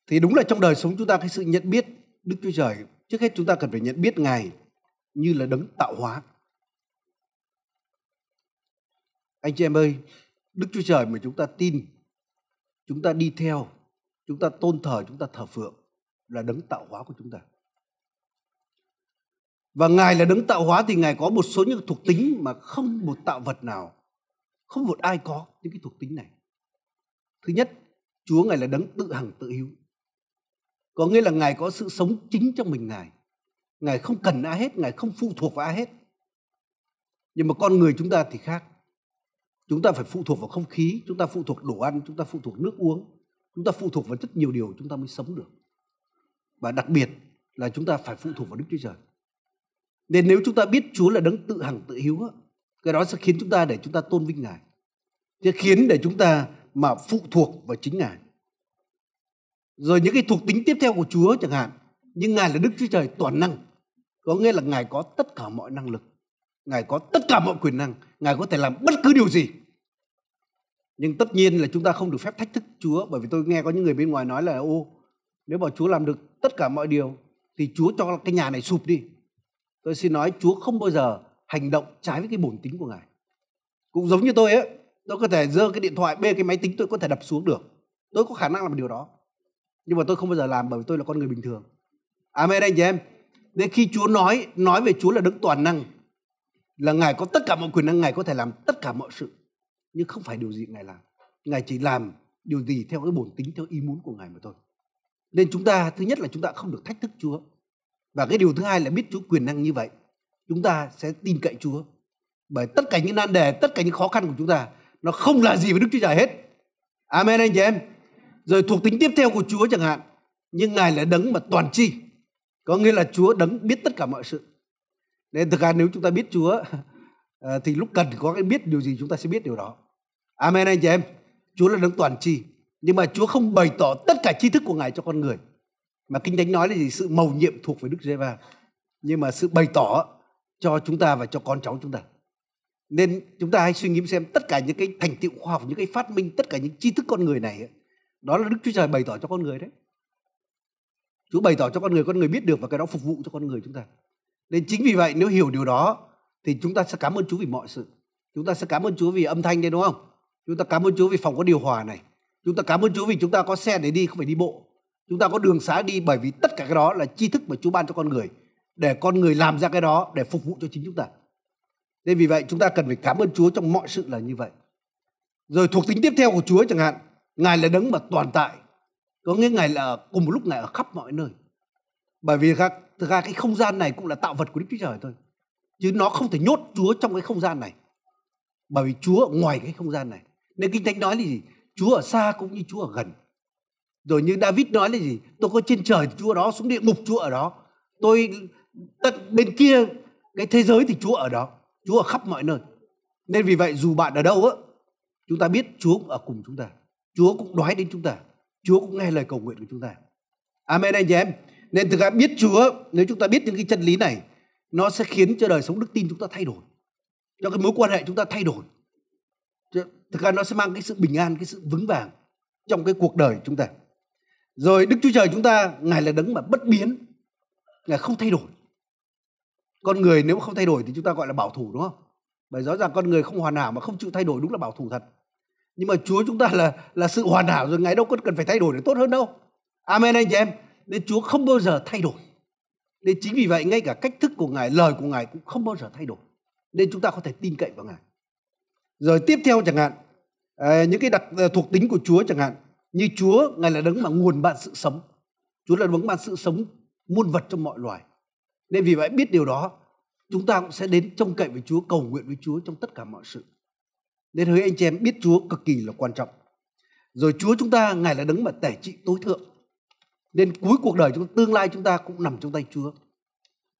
Thì đúng là trong đời sống chúng ta cái sự nhận biết Đức Chúa Trời, trước hết chúng ta cần phải nhận biết Ngài như là đấng tạo hóa. Anh chị em ơi, Đức Chúa Trời mà chúng ta tin, chúng ta đi theo, chúng ta tôn thờ, chúng ta thờ phượng là đấng tạo hóa của chúng ta. Và Ngài là đấng tạo hóa thì Ngài có một số những thuộc tính mà không một tạo vật nào, không một ai có những cái thuộc tính này. Thứ nhất, Chúa Ngài là đấng tự hằng tự hiếu. Có nghĩa là Ngài có sự sống chính trong mình Ngài. Ngài không cần ai hết, Ngài không phụ thuộc vào ai hết. Nhưng mà con người chúng ta thì khác. Chúng ta phải phụ thuộc vào không khí, chúng ta phụ thuộc đồ ăn, chúng ta phụ thuộc nước uống, chúng ta phụ thuộc vào rất nhiều điều chúng ta mới sống được. Và đặc biệt là chúng ta phải phụ thuộc vào Đức Chúa Trời. Nên nếu chúng ta biết Chúa là đấng tự hằng tự hiếu, cái đó sẽ khiến chúng ta để chúng ta tôn vinh Ngài. Sẽ khiến để chúng ta mà phụ thuộc vào chính Ngài. Rồi những cái thuộc tính tiếp theo của Chúa chẳng hạn, nhưng Ngài là Đức Chúa Trời toàn năng. Có nghĩa là Ngài có tất cả mọi năng lực. Ngài có tất cả mọi quyền năng. Ngài có thể làm bất cứ điều gì. Nhưng tất nhiên là chúng ta không được phép thách thức Chúa. Bởi vì tôi nghe có những người bên ngoài nói là ô, nếu bảo Chúa làm được tất cả mọi điều thì Chúa cho cái nhà này sụp đi. Tôi xin nói Chúa không bao giờ hành động trái với cái bổn tính của Ngài. Cũng giống như tôi ấy, tôi có thể giơ cái điện thoại bê cái máy tính tôi có thể đập xuống được. Tôi có khả năng làm điều đó. Nhưng mà tôi không bao giờ làm bởi vì tôi là con người bình thường. Amen anh chị em. Nên khi Chúa nói nói về Chúa là đấng toàn năng là Ngài có tất cả mọi quyền năng, Ngài có thể làm tất cả mọi sự. Nhưng không phải điều gì Ngài làm. Ngài chỉ làm điều gì theo cái bổn tính, theo ý muốn của Ngài mà thôi. Nên chúng ta thứ nhất là chúng ta không được thách thức Chúa. Và cái điều thứ hai là biết Chúa quyền năng như vậy. Chúng ta sẽ tin cậy Chúa. Bởi tất cả những nan đề, tất cả những khó khăn của chúng ta nó không là gì với Đức Chúa Trời hết. Amen anh chị em. Rồi thuộc tính tiếp theo của Chúa chẳng hạn, nhưng Ngài là đấng mà toàn tri. Có nghĩa là Chúa đấng biết tất cả mọi sự. Nên thực ra nếu chúng ta biết Chúa [laughs] ờ, thì lúc cần có cái biết điều gì chúng ta sẽ biết điều đó. Amen anh chị em. Chúa là đấng toàn tri. Nhưng mà Chúa không bày tỏ tất cả tri thức của Ngài cho con người. Mà Kinh Thánh nói là gì? Sự mầu nhiệm thuộc về Đức Giê-va. Nhưng mà sự bày tỏ cho chúng ta và cho con cháu chúng ta. Nên chúng ta hãy suy nghĩ xem tất cả những cái thành tựu khoa học, những cái phát minh, tất cả những tri thức con người này đó là Đức Chúa Trời bày tỏ cho con người đấy. Chúa bày tỏ cho con người, con người biết được và cái đó phục vụ cho con người chúng ta. Nên chính vì vậy nếu hiểu điều đó thì chúng ta sẽ cảm ơn Chúa vì mọi sự. Chúng ta sẽ cảm ơn Chúa vì âm thanh đây đúng không? Chúng ta cảm ơn Chúa vì phòng có điều hòa này. Chúng ta cảm ơn Chúa vì chúng ta có xe để đi không phải đi bộ. Chúng ta có đường xá đi bởi vì tất cả cái đó là tri thức mà Chúa ban cho con người để con người làm ra cái đó để phục vụ cho chính chúng ta. Nên vì vậy chúng ta cần phải cảm ơn Chúa trong mọi sự là như vậy. Rồi thuộc tính tiếp theo của Chúa chẳng hạn, Ngài là đấng mà toàn tại. Có nghĩa Ngài là cùng một lúc Ngài ở khắp mọi nơi. Bởi vì thực ra cái không gian này cũng là tạo vật của Đức Chúa Trời thôi. Chứ nó không thể nhốt Chúa trong cái không gian này. Bởi vì Chúa ở ngoài cái không gian này. Nên Kinh Thánh nói là gì? Chúa ở xa cũng như Chúa ở gần. Rồi như David nói là gì? Tôi có trên trời thì Chúa ở đó, xuống địa ngục Chúa ở đó. Tôi tận bên kia cái thế giới thì Chúa ở đó. Chúa ở khắp mọi nơi. Nên vì vậy dù bạn ở đâu á, chúng ta biết Chúa cũng ở cùng chúng ta. Chúa cũng nói đến chúng ta. Chúa cũng nghe lời cầu nguyện của chúng ta. Amen anh chị em. Nên thực ra biết Chúa, nếu chúng ta biết những cái chân lý này, nó sẽ khiến cho đời sống đức tin chúng ta thay đổi. Cho cái mối quan hệ chúng ta thay đổi. Thực ra nó sẽ mang cái sự bình an, cái sự vững vàng trong cái cuộc đời chúng ta. Rồi Đức Chúa Trời chúng ta, Ngài là đấng mà bất biến. Ngài không thay đổi. Con người nếu không thay đổi thì chúng ta gọi là bảo thủ đúng không? Bởi rõ ràng con người không hoàn hảo mà không chịu thay đổi đúng là bảo thủ thật. Nhưng mà Chúa chúng ta là là sự hoàn hảo rồi, Ngài đâu có cần phải thay đổi để tốt hơn đâu. Amen anh chị em. Nên Chúa không bao giờ thay đổi. Nên chính vì vậy ngay cả cách thức của Ngài, lời của Ngài cũng không bao giờ thay đổi. Nên chúng ta có thể tin cậy vào Ngài. Rồi tiếp theo chẳng hạn, à, những cái đặc à, thuộc tính của Chúa chẳng hạn, như Chúa Ngài là đấng mà nguồn bạn sự sống. Chúa là đấng bạn sự sống muôn vật trong mọi loài. Nên vì vậy biết điều đó, chúng ta cũng sẽ đến trông cậy với Chúa, cầu nguyện với Chúa trong tất cả mọi sự. Nên hỡi anh chị em biết Chúa cực kỳ là quan trọng. Rồi Chúa chúng ta, Ngài là đấng mà tể trị tối thượng. Nên cuối cuộc đời chúng tương lai chúng ta cũng nằm trong tay Chúa.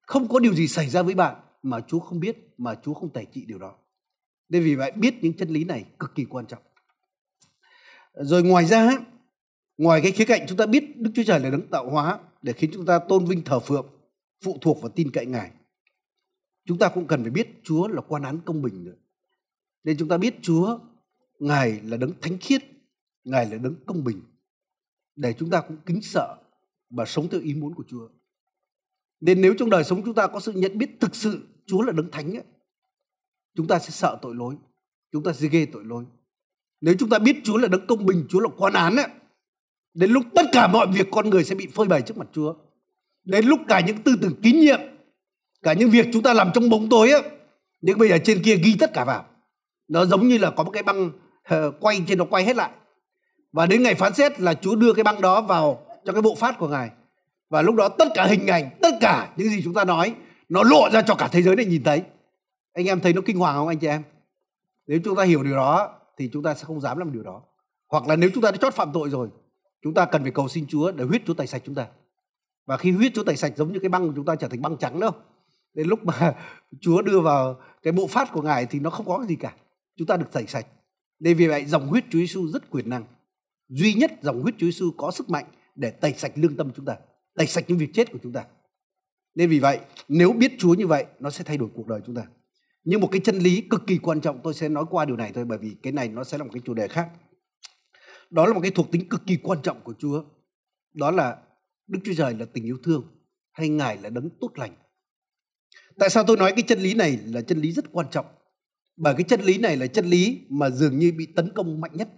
Không có điều gì xảy ra với bạn mà Chúa không biết, mà Chúa không tài trị điều đó. Nên vì vậy biết những chân lý này cực kỳ quan trọng. Rồi ngoài ra, ngoài cái khía cạnh chúng ta biết Đức Chúa Trời là đấng tạo hóa để khiến chúng ta tôn vinh thờ phượng, phụ thuộc và tin cậy Ngài. Chúng ta cũng cần phải biết Chúa là quan án công bình nữa. Nên chúng ta biết Chúa, Ngài là đấng thánh khiết, Ngài là đấng công bình. Để chúng ta cũng kính sợ và sống theo ý muốn của Chúa. Nên nếu trong đời sống chúng ta có sự nhận biết thực sự Chúa là đấng thánh ấy, chúng ta sẽ sợ tội lỗi, chúng ta sẽ ghê tội lỗi. nếu chúng ta biết Chúa là đấng công bình, Chúa là quan án ấy, đến lúc tất cả mọi việc con người sẽ bị phơi bày trước mặt Chúa. Đến lúc cả những tư tưởng tín nhiệm, cả những việc chúng ta làm trong bóng tối ấy, nhưng bây giờ trên kia ghi tất cả vào. Nó giống như là có một cái băng uh, quay trên nó quay hết lại. Và đến ngày phán xét là Chúa đưa cái băng đó vào trong cái bộ phát của Ngài. Và lúc đó tất cả hình ảnh, tất cả những gì chúng ta nói nó lộ ra cho cả thế giới này nhìn thấy. Anh em thấy nó kinh hoàng không anh chị em? Nếu chúng ta hiểu điều đó thì chúng ta sẽ không dám làm điều đó. Hoặc là nếu chúng ta đã chót phạm tội rồi, chúng ta cần phải cầu xin Chúa để huyết Chúa tẩy sạch chúng ta. Và khi huyết Chúa tẩy sạch giống như cái băng của chúng ta trở thành băng trắng đâu. Đến lúc mà [laughs] Chúa đưa vào cái bộ phát của Ngài thì nó không có cái gì cả. Chúng ta được tẩy sạch. Nên vì vậy dòng huyết Chúa Giêsu rất quyền năng. Duy nhất dòng huyết Chúa Giêsu có sức mạnh để tẩy sạch lương tâm chúng ta, tẩy sạch những việc chết của chúng ta. Nên vì vậy, nếu biết Chúa như vậy, nó sẽ thay đổi cuộc đời chúng ta. Nhưng một cái chân lý cực kỳ quan trọng tôi sẽ nói qua điều này thôi bởi vì cái này nó sẽ là một cái chủ đề khác. Đó là một cái thuộc tính cực kỳ quan trọng của Chúa. Đó là Đức Chúa Trời là tình yêu thương hay Ngài là đấng tốt lành. Tại sao tôi nói cái chân lý này là chân lý rất quan trọng? Bởi cái chân lý này là chân lý mà dường như bị tấn công mạnh nhất.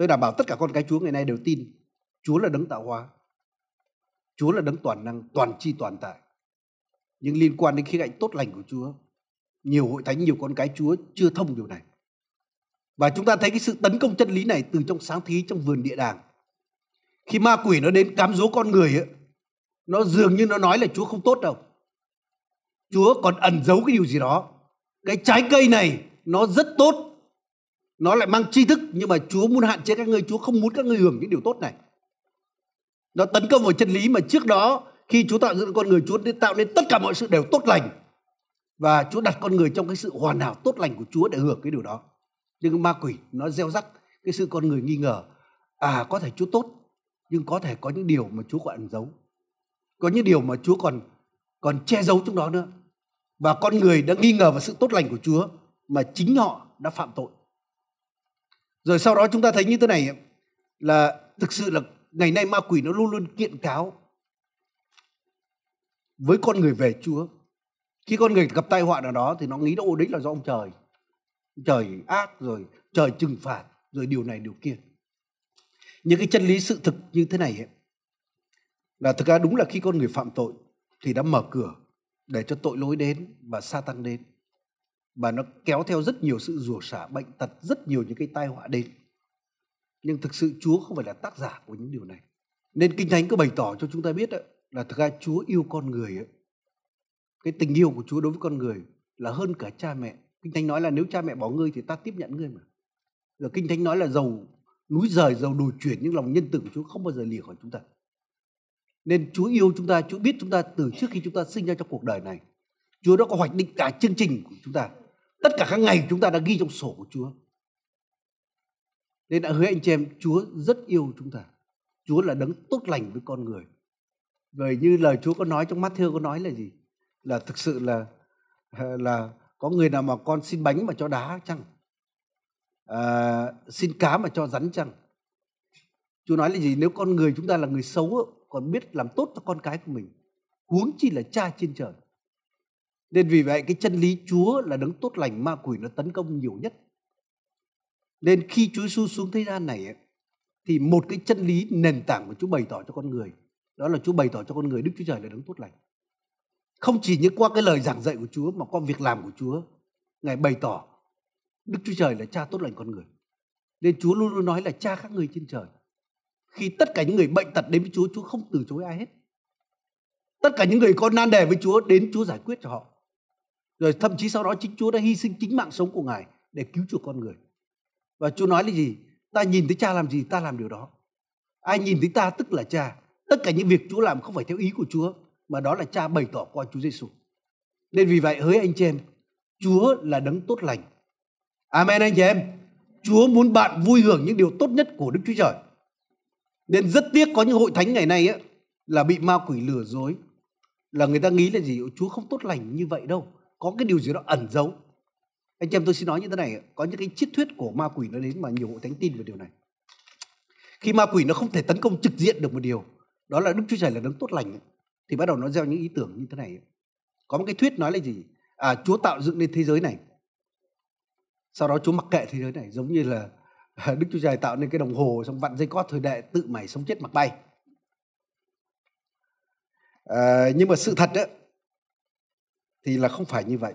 Tôi đảm bảo tất cả con cái Chúa ngày nay đều tin. Chúa là đấng tạo hóa. Chúa là đấng toàn năng, toàn chi toàn tại. Nhưng liên quan đến khía cạnh tốt lành của Chúa nhiều hội thánh nhiều con cái chúa chưa thông điều này. Và chúng ta thấy cái sự tấn công chân lý này từ trong sáng thí trong vườn địa đàng. Khi ma quỷ nó đến cám dỗ con người ấy, nó dường như nó nói là chúa không tốt đâu. Chúa còn ẩn giấu cái điều gì đó. Cái trái cây này nó rất tốt nó lại mang tri thức, nhưng mà chúa muốn hạn chế các ngươi, chúa không muốn các ngươi hưởng những điều tốt này nó tấn công vào chân lý mà trước đó, khi chúa tạo dựng con người, chúa tạo nên tất cả mọi sự đều tốt lành và Chúa đặt con người trong cái sự hoàn hảo tốt lành của Chúa để hưởng cái điều đó. Nhưng ma quỷ, nó gieo rắc cái sự con người nghi ngờ. À có thể Chúa tốt, nhưng có thể có những điều mà Chúa còn ẩn giấu. Có những điều mà Chúa còn còn che giấu trong đó nữa. Và con người đã nghi ngờ vào sự tốt lành của Chúa mà chính họ đã phạm tội. Rồi sau đó chúng ta thấy như thế này là thực sự là ngày nay ma quỷ nó luôn luôn kiện cáo với con người về Chúa. Khi con người gặp tai họa nào đó thì nó nghĩ đâu đấy là do ông trời. Trời ác rồi trời trừng phạt rồi điều này điều kia. Những cái chân lý sự thực như thế này ấy, là thực ra đúng là khi con người phạm tội thì đã mở cửa để cho tội lỗi đến và sa tăng đến và nó kéo theo rất nhiều sự rủa xả bệnh tật rất nhiều những cái tai họa đến nhưng thực sự Chúa không phải là tác giả của những điều này nên kinh thánh có bày tỏ cho chúng ta biết là thực ra Chúa yêu con người cái tình yêu của Chúa đối với con người là hơn cả cha mẹ. Kinh Thánh nói là nếu cha mẹ bỏ ngươi thì ta tiếp nhận ngươi mà. Rồi Kinh Thánh nói là dầu núi rời, dầu đồi chuyển nhưng lòng nhân từ của Chúa không bao giờ lìa khỏi chúng ta. Nên Chúa yêu chúng ta, Chúa biết chúng ta từ trước khi chúng ta sinh ra trong cuộc đời này. Chúa đã có hoạch định cả chương trình của chúng ta. Tất cả các ngày chúng ta đã ghi trong sổ của Chúa. Nên đã hứa anh chị em, Chúa rất yêu chúng ta. Chúa là đấng tốt lành với con người. Vậy như lời Chúa có nói trong Matthew có nói là gì? là thực sự là ờ, là có người nào mà con xin bánh mà cho đá chăng à, xin cá mà cho rắn chăng Chúa nói là gì nếu con người chúng ta là người xấu còn biết làm tốt cho con cái của mình huống chi là cha trên trời nên vì vậy cái chân lý Chúa là đấng tốt lành ma quỷ nó tấn công nhiều nhất nên khi Chúa Giêsu xuống thế gian này thì một cái chân lý nền tảng của Chúa bày tỏ cho con người đó là Chúa bày tỏ cho con người Đức Chúa Trời là đấng tốt lành không chỉ những qua cái lời giảng dạy của Chúa mà qua việc làm của Chúa. Ngài bày tỏ Đức Chúa Trời là cha tốt lành con người. Nên Chúa luôn luôn nói là cha các người trên trời. Khi tất cả những người bệnh tật đến với Chúa, Chúa không từ chối ai hết. Tất cả những người có nan đề với Chúa đến Chúa giải quyết cho họ. Rồi thậm chí sau đó chính Chúa đã hy sinh chính mạng sống của Ngài để cứu chuộc con người. Và Chúa nói là gì? Ta nhìn thấy cha làm gì ta làm điều đó. Ai nhìn thấy ta tức là cha. Tất cả những việc Chúa làm không phải theo ý của Chúa mà đó là cha bày tỏ qua Chúa Giêsu. Nên vì vậy hỡi anh chị em, Chúa là đấng tốt lành. Amen anh chị em. Chúa muốn bạn vui hưởng những điều tốt nhất của Đức Chúa Trời. Nên rất tiếc có những hội thánh ngày nay ấy, là bị ma quỷ lừa dối. Là người ta nghĩ là gì? Chúa không tốt lành như vậy đâu. Có cái điều gì đó ẩn giấu. Anh chị em tôi xin nói như thế này. Có những cái triết thuyết của ma quỷ nó đến mà nhiều hội thánh tin về điều này. Khi ma quỷ nó không thể tấn công trực diện được một điều. Đó là Đức Chúa Trời là đấng tốt lành thì bắt đầu nó gieo những ý tưởng như thế này có một cái thuyết nói là gì à chúa tạo dựng nên thế giới này sau đó Chúa mặc kệ thế giới này giống như là [laughs] Đức Chúa Trời tạo nên cái đồng hồ xong vặn dây cót thời đại tự mày sống chết mặc bay à, nhưng mà sự thật đó, thì là không phải như vậy.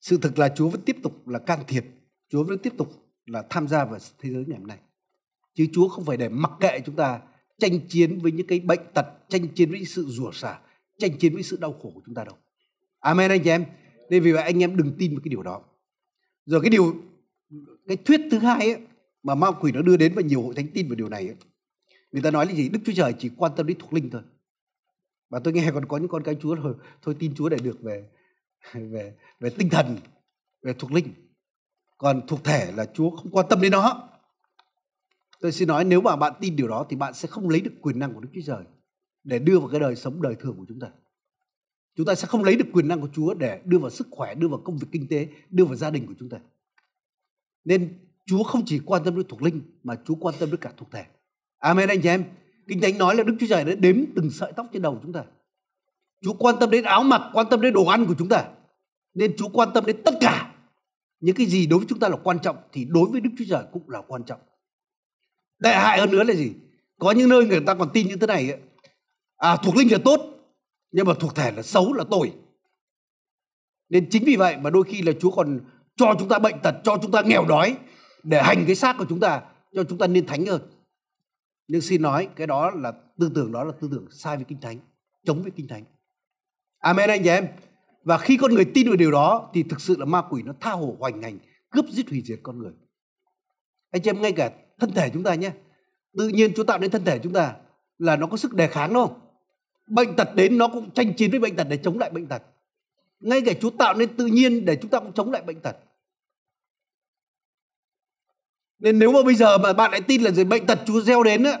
Sự thực là Chúa vẫn tiếp tục là can thiệp Chúa vẫn tiếp tục là tham gia vào thế giới ngày hôm nay. Chứ Chúa không phải để mặc kệ chúng ta tranh chiến với những cái bệnh tật tranh chiến với sự rủa xả tranh chiến với sự đau khổ của chúng ta đâu. Amen anh chị em. Nên vì vậy anh em đừng tin vào cái điều đó. Rồi cái điều cái thuyết thứ hai ấy, mà ma quỷ nó đưa đến và nhiều hội thánh tin vào điều này ấy, người ta nói là gì? Đức chúa trời chỉ quan tâm đến thuộc linh thôi và tôi nghe còn có những con cái chúa thôi thôi tin chúa để được về về về tinh thần, về thuộc linh. Còn thuộc thể là chúa không quan tâm đến nó. Tôi xin nói, nếu mà bạn tin điều đó thì bạn sẽ không lấy được quyền năng của đức chúa trời để đưa vào cái đời sống đời thường của chúng ta. Chúng ta sẽ không lấy được quyền năng của chúa để đưa vào sức khỏe, đưa vào công việc kinh tế, đưa vào gia đình của chúng ta. Nên chúa không chỉ quan tâm đến thuộc linh mà chúa quan tâm đến cả thuộc thể. Amen anh chị em kinh thánh nói là đức chúa trời đã đếm từng sợi tóc trên đầu chúng ta. Chúa quan tâm đến áo mặc, quan tâm đến đồ ăn của chúng ta. Nên chúa quan tâm đến tất cả. Những cái gì đối với chúng ta là quan trọng thì đối với đức chúa trời cũng là quan trọng. Tệ hại hơn nữa là gì? Có những nơi người ta còn tin như thế này ấy. à thuộc linh là tốt, nhưng mà thuộc thể là xấu là tội. Nên chính vì vậy mà đôi khi là chúa còn cho chúng ta bệnh tật, cho chúng ta nghèo đói, để hành cái xác của chúng ta, cho chúng ta nên thánh hơn nhưng xin nói, cái đó là tư tưởng, đó là tư tưởng sai với kinh thánh, chống với kinh thánh. Amen anh chị em. Và khi con người tin vào điều đó, thì thực sự là ma quỷ nó tha hồ hoành hành, cướp giết hủy diệt con người. Anh chị em, ngay cả thân thể chúng ta nhé. Tự nhiên Chúa tạo nên thân thể chúng ta là nó có sức đề kháng không? Bệnh tật đến nó cũng tranh chiến với bệnh tật để chống lại bệnh tật. Ngay cả Chúa tạo nên tự nhiên để chúng ta cũng chống lại bệnh tật nên nếu mà bây giờ mà bạn lại tin là gì bệnh tật Chúa gieo đến á,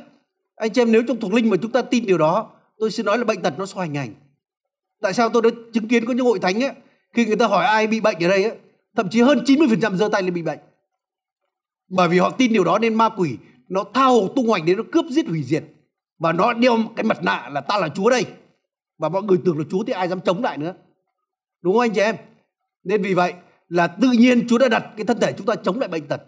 anh chị em nếu trong thuộc linh mà chúng ta tin điều đó, tôi xin nói là bệnh tật nó xoay ngành. Tại sao tôi đã chứng kiến có những hội thánh á, khi người ta hỏi ai bị bệnh ở đây á, thậm chí hơn 90% giơ tay lên bị bệnh. Bởi vì họ tin điều đó nên ma quỷ nó thao tung hoành đến nó cướp giết hủy diệt. Và nó đeo cái mặt nạ là ta là chúa đây. Và mọi người tưởng là chúa thì ai dám chống lại nữa. Đúng không anh chị em? Nên vì vậy là tự nhiên chúa đã đặt cái thân thể chúng ta chống lại bệnh tật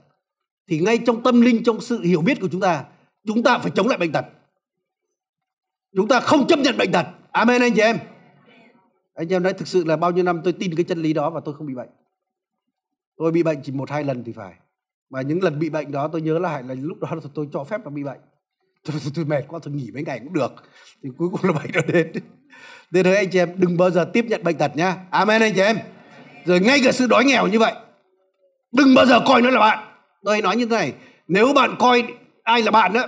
thì ngay trong tâm linh trong sự hiểu biết của chúng ta chúng ta phải chống lại bệnh tật. Chúng ta không chấp nhận bệnh tật. Amen anh chị em. Anh chị em nói thực sự là bao nhiêu năm tôi tin cái chân lý đó và tôi không bị bệnh. Tôi bị bệnh chỉ một hai lần thì phải. Và những lần bị bệnh đó tôi nhớ lại là lúc đó tôi cho phép nó bị bệnh. Tôi, tôi, tôi mệt quá tôi nghỉ mấy ngày cũng được. Thì cuối cùng là bệnh nó đến. Nên thế anh chị em đừng bao giờ tiếp nhận bệnh tật nhá. Amen anh chị em. Rồi ngay cả sự đói nghèo như vậy đừng bao giờ coi nó là bạn tôi nói như thế này. Nếu bạn coi ai là bạn đó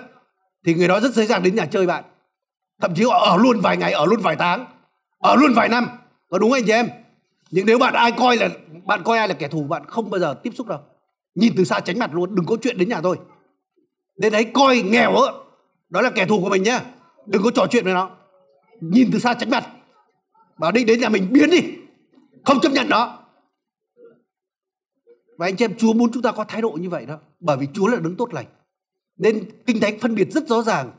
thì người đó rất dễ dàng đến nhà chơi bạn. Thậm chí họ ở luôn vài ngày, ở luôn vài tháng, ở luôn vài năm. Có đúng anh chị em? Nhưng nếu bạn ai coi là, bạn coi ai là kẻ thù, bạn không bao giờ tiếp xúc đâu. Nhìn từ xa tránh mặt luôn, đừng có chuyện đến nhà tôi. Nên đấy coi nghèo á, đó là kẻ thù của mình nhá. Đừng có trò chuyện với nó. Nhìn từ xa tránh mặt. Bảo định đến nhà mình biến đi. Không chấp nhận nó và anh chị em, Chúa muốn chúng ta có thái độ như vậy đó, bởi vì Chúa là đứng tốt lành. Nên kinh thánh phân biệt rất rõ ràng,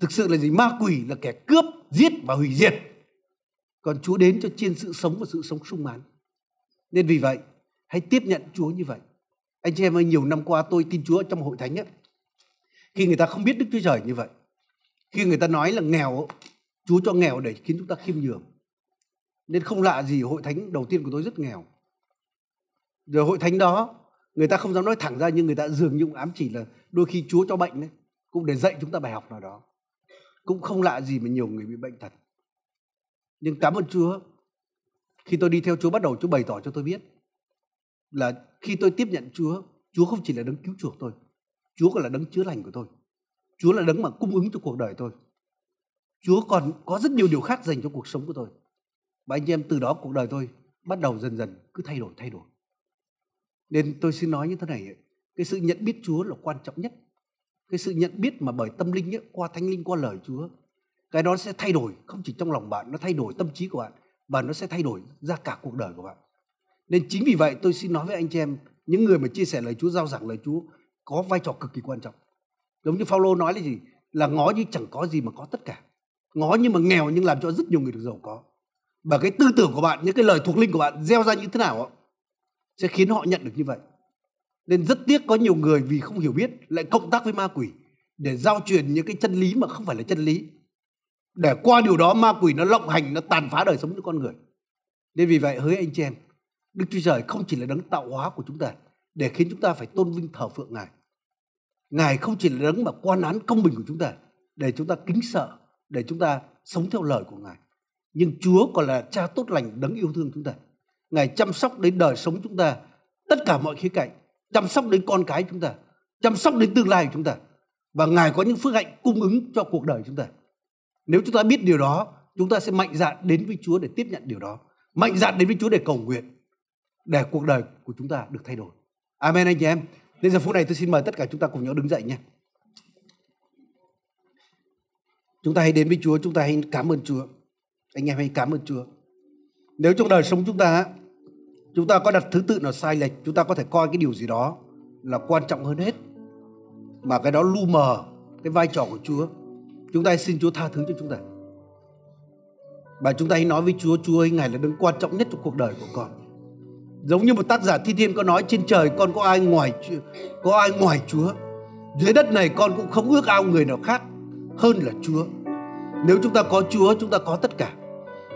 thực sự là gì? Ma quỷ là kẻ cướp, giết và hủy diệt. Còn Chúa đến cho trên sự sống và sự sống sung mãn. Nên vì vậy, hãy tiếp nhận Chúa như vậy. Anh chị em ơi, nhiều năm qua tôi tin Chúa trong hội thánh ấy khi người ta không biết Đức Chúa Trời như vậy, khi người ta nói là nghèo Chúa cho nghèo để khiến chúng ta khiêm nhường. Nên không lạ gì, hội thánh đầu tiên của tôi rất nghèo rồi hội thánh đó người ta không dám nói thẳng ra nhưng người ta dường như ám chỉ là đôi khi Chúa cho bệnh đấy cũng để dạy chúng ta bài học nào đó cũng không lạ gì mà nhiều người bị bệnh thật nhưng cảm ơn Chúa khi tôi đi theo Chúa bắt đầu Chúa bày tỏ cho tôi biết là khi tôi tiếp nhận Chúa, Chúa không chỉ là đấng cứu chuộc tôi, Chúa còn là đấng chữa lành của tôi. Chúa là đấng mà cung ứng cho cuộc đời tôi. Chúa còn có rất nhiều điều khác dành cho cuộc sống của tôi. Và anh em từ đó cuộc đời tôi bắt đầu dần dần cứ thay đổi thay đổi. Nên tôi xin nói như thế này, cái sự nhận biết Chúa là quan trọng nhất. Cái sự nhận biết mà bởi tâm linh ấy, qua thánh linh qua lời Chúa, cái đó sẽ thay đổi không chỉ trong lòng bạn, nó thay đổi tâm trí của bạn và nó sẽ thay đổi ra cả cuộc đời của bạn. Nên chính vì vậy tôi xin nói với anh chị em, những người mà chia sẻ lời Chúa, giao giảng lời Chúa có vai trò cực kỳ quan trọng. Giống như Phaolô nói là gì? Là ngó như chẳng có gì mà có tất cả. Ngó nhưng mà nghèo nhưng làm cho rất nhiều người được giàu có. Và cái tư tưởng của bạn, những cái lời thuộc linh của bạn gieo ra như thế nào sẽ khiến họ nhận được như vậy. Nên rất tiếc có nhiều người vì không hiểu biết lại cộng tác với ma quỷ để giao truyền những cái chân lý mà không phải là chân lý. Để qua điều đó, ma quỷ nó lộng hành, nó tàn phá đời sống của con người. Nên vì vậy, hỡi anh chị em, đức chúa trời không chỉ là đấng tạo hóa của chúng ta để khiến chúng ta phải tôn vinh thờ phượng ngài. Ngài không chỉ là đấng mà quan án công bình của chúng ta để chúng ta kính sợ, để chúng ta sống theo lời của ngài. Nhưng chúa còn là cha tốt lành, đấng yêu thương chúng ta ngài chăm sóc đến đời sống chúng ta, tất cả mọi khía cạnh, chăm sóc đến con cái chúng ta, chăm sóc đến tương lai của chúng ta. Và ngài có những phước hạnh cung ứng cho cuộc đời chúng ta. Nếu chúng ta biết điều đó, chúng ta sẽ mạnh dạn đến với chúa để tiếp nhận điều đó. Mạnh dạn đến với chúa để cầu nguyện, để cuộc đời của chúng ta được thay đổi. Amen, anh chị em. Nên giờ phút này tôi xin mời tất cả chúng ta cùng nhau đứng dậy nhé. Chúng ta hãy đến với chúa, chúng ta hãy cảm ơn chúa. Anh em hãy cảm ơn chúa nếu trong đời sống chúng ta chúng ta có đặt thứ tự nào sai lệch, chúng ta có thể coi cái điều gì đó là quan trọng hơn hết. Mà cái đó lu mờ cái vai trò của Chúa. Chúng ta xin Chúa tha thứ cho chúng ta. Và chúng ta hãy nói với Chúa Chúa ơi, Ngài là đấng quan trọng nhất trong cuộc đời của con. Giống như một tác giả thi thiên có nói, trên trời con có ai ngoài có ai ngoài Chúa? Dưới đất này con cũng không ước ao người nào khác hơn là Chúa. Nếu chúng ta có Chúa, chúng ta có tất cả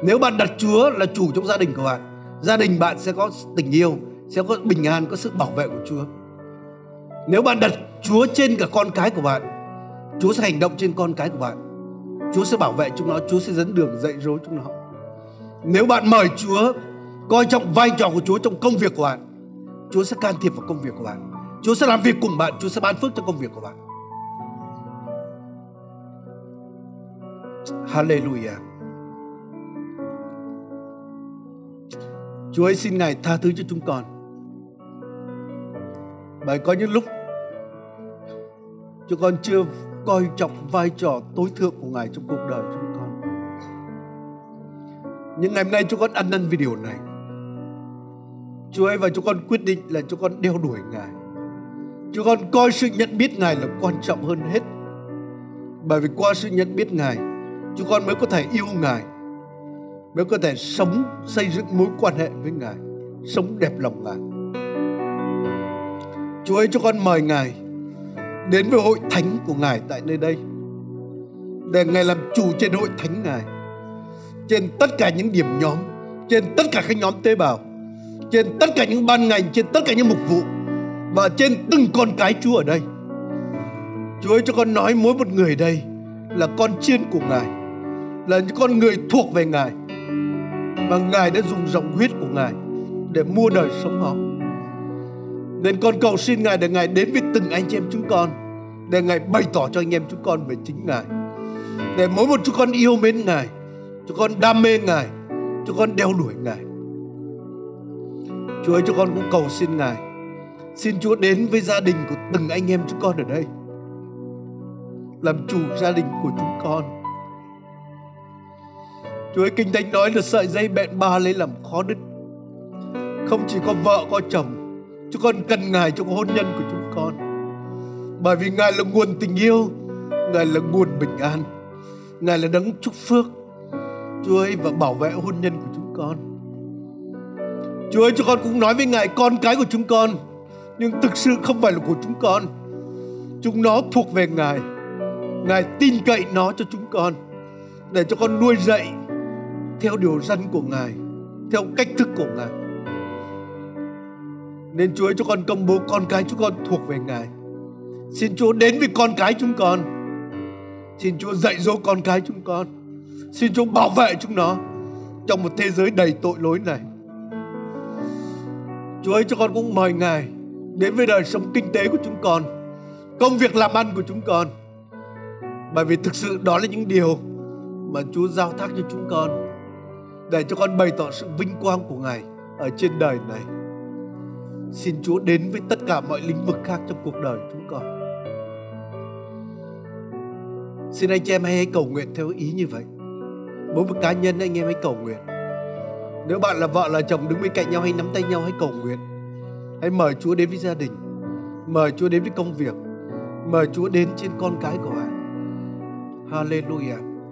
nếu bạn đặt Chúa là chủ trong gia đình của bạn, gia đình bạn sẽ có tình yêu, sẽ có bình an, có sự bảo vệ của Chúa. Nếu bạn đặt Chúa trên cả con cái của bạn, Chúa sẽ hành động trên con cái của bạn. Chúa sẽ bảo vệ chúng nó, Chúa sẽ dẫn đường dạy dỗ chúng nó. Nếu bạn mời Chúa, coi trọng vai trò của Chúa trong công việc của bạn, Chúa sẽ can thiệp vào công việc của bạn. Chúa sẽ làm việc cùng bạn, Chúa sẽ ban phước cho công việc của bạn. Hallelujah. Chúa ơi xin Ngài tha thứ cho chúng con. Bởi có những lúc chúng con chưa coi trọng vai trò tối thượng của Ngài trong cuộc đời chúng con. Nhưng ngày hôm nay chúng con ăn năn vì điều này. Chúa ơi và chúng con quyết định là chúng con đeo đuổi Ngài. Chúng con coi sự nhận biết Ngài là quan trọng hơn hết. Bởi vì qua sự nhận biết Ngài, chúng con mới có thể yêu Ngài mới có thể sống xây dựng mối quan hệ với Ngài, sống đẹp lòng Ngài. Chúa ơi cho con mời Ngài đến với hội thánh của Ngài tại nơi đây. Để Ngài làm chủ trên hội thánh Ngài trên tất cả những điểm nhóm trên tất cả các nhóm tế bào trên tất cả những ban ngành trên tất cả những mục vụ và trên từng con cái Chúa ở đây. Chúa ơi cho con nói mỗi một người đây là con chiên của Ngài là những con người thuộc về Ngài và Ngài đã dùng dòng huyết của Ngài để mua đời sống họ. Nên con cầu xin Ngài để Ngài đến với từng anh chị em chúng con để Ngài bày tỏ cho anh em chúng con về chính Ngài. Để mỗi một chúng con yêu mến Ngài, chúng con đam mê Ngài, chúng con đeo đuổi Ngài. Chúa ơi, chúng con cũng cầu xin Ngài. Xin Chúa đến với gia đình của từng anh em chúng con ở đây. Làm chủ gia đình của chúng con Chúa ơi, Kinh Thánh nói là sợi dây bẹn ba lấy làm khó đứt. Không chỉ có vợ, có chồng Chúng con cần Ngài trong hôn nhân của chúng con. Bởi vì Ngài là nguồn tình yêu, Ngài là nguồn bình an, Ngài là đấng chúc phước. Chúa ơi, và bảo vệ hôn nhân của chúng con. Chúa ơi, cho con cũng nói với Ngài, con cái của chúng con, Nhưng thực sự không phải là của chúng con. Chúng nó thuộc về Ngài. Ngài tin cậy nó cho chúng con, Để cho con nuôi dạy theo điều dân của Ngài, theo cách thức của Ngài. Nên Chúa cho con công bố con cái chúng con thuộc về Ngài. Xin Chúa đến với con cái chúng con. Xin Chúa dạy dỗ con cái chúng con. Xin Chúa bảo vệ chúng nó trong một thế giới đầy tội lỗi này. Chúa ơi cho con cũng mời Ngài đến với đời sống kinh tế của chúng con, công việc làm ăn của chúng con. Bởi vì thực sự đó là những điều mà Chúa giao thác cho chúng con để cho con bày tỏ sự vinh quang của Ngài ở trên đời này. Xin Chúa đến với tất cả mọi lĩnh vực khác trong cuộc đời chúng con. Xin anh chị em hãy cầu nguyện theo ý như vậy. Mỗi một cá nhân anh em hãy cầu nguyện. Nếu bạn là vợ, là chồng đứng bên cạnh nhau hay nắm tay nhau, hãy cầu nguyện. Hãy mời Chúa đến với gia đình. Mời Chúa đến với công việc. Mời Chúa đến trên con cái của bạn. Hallelujah.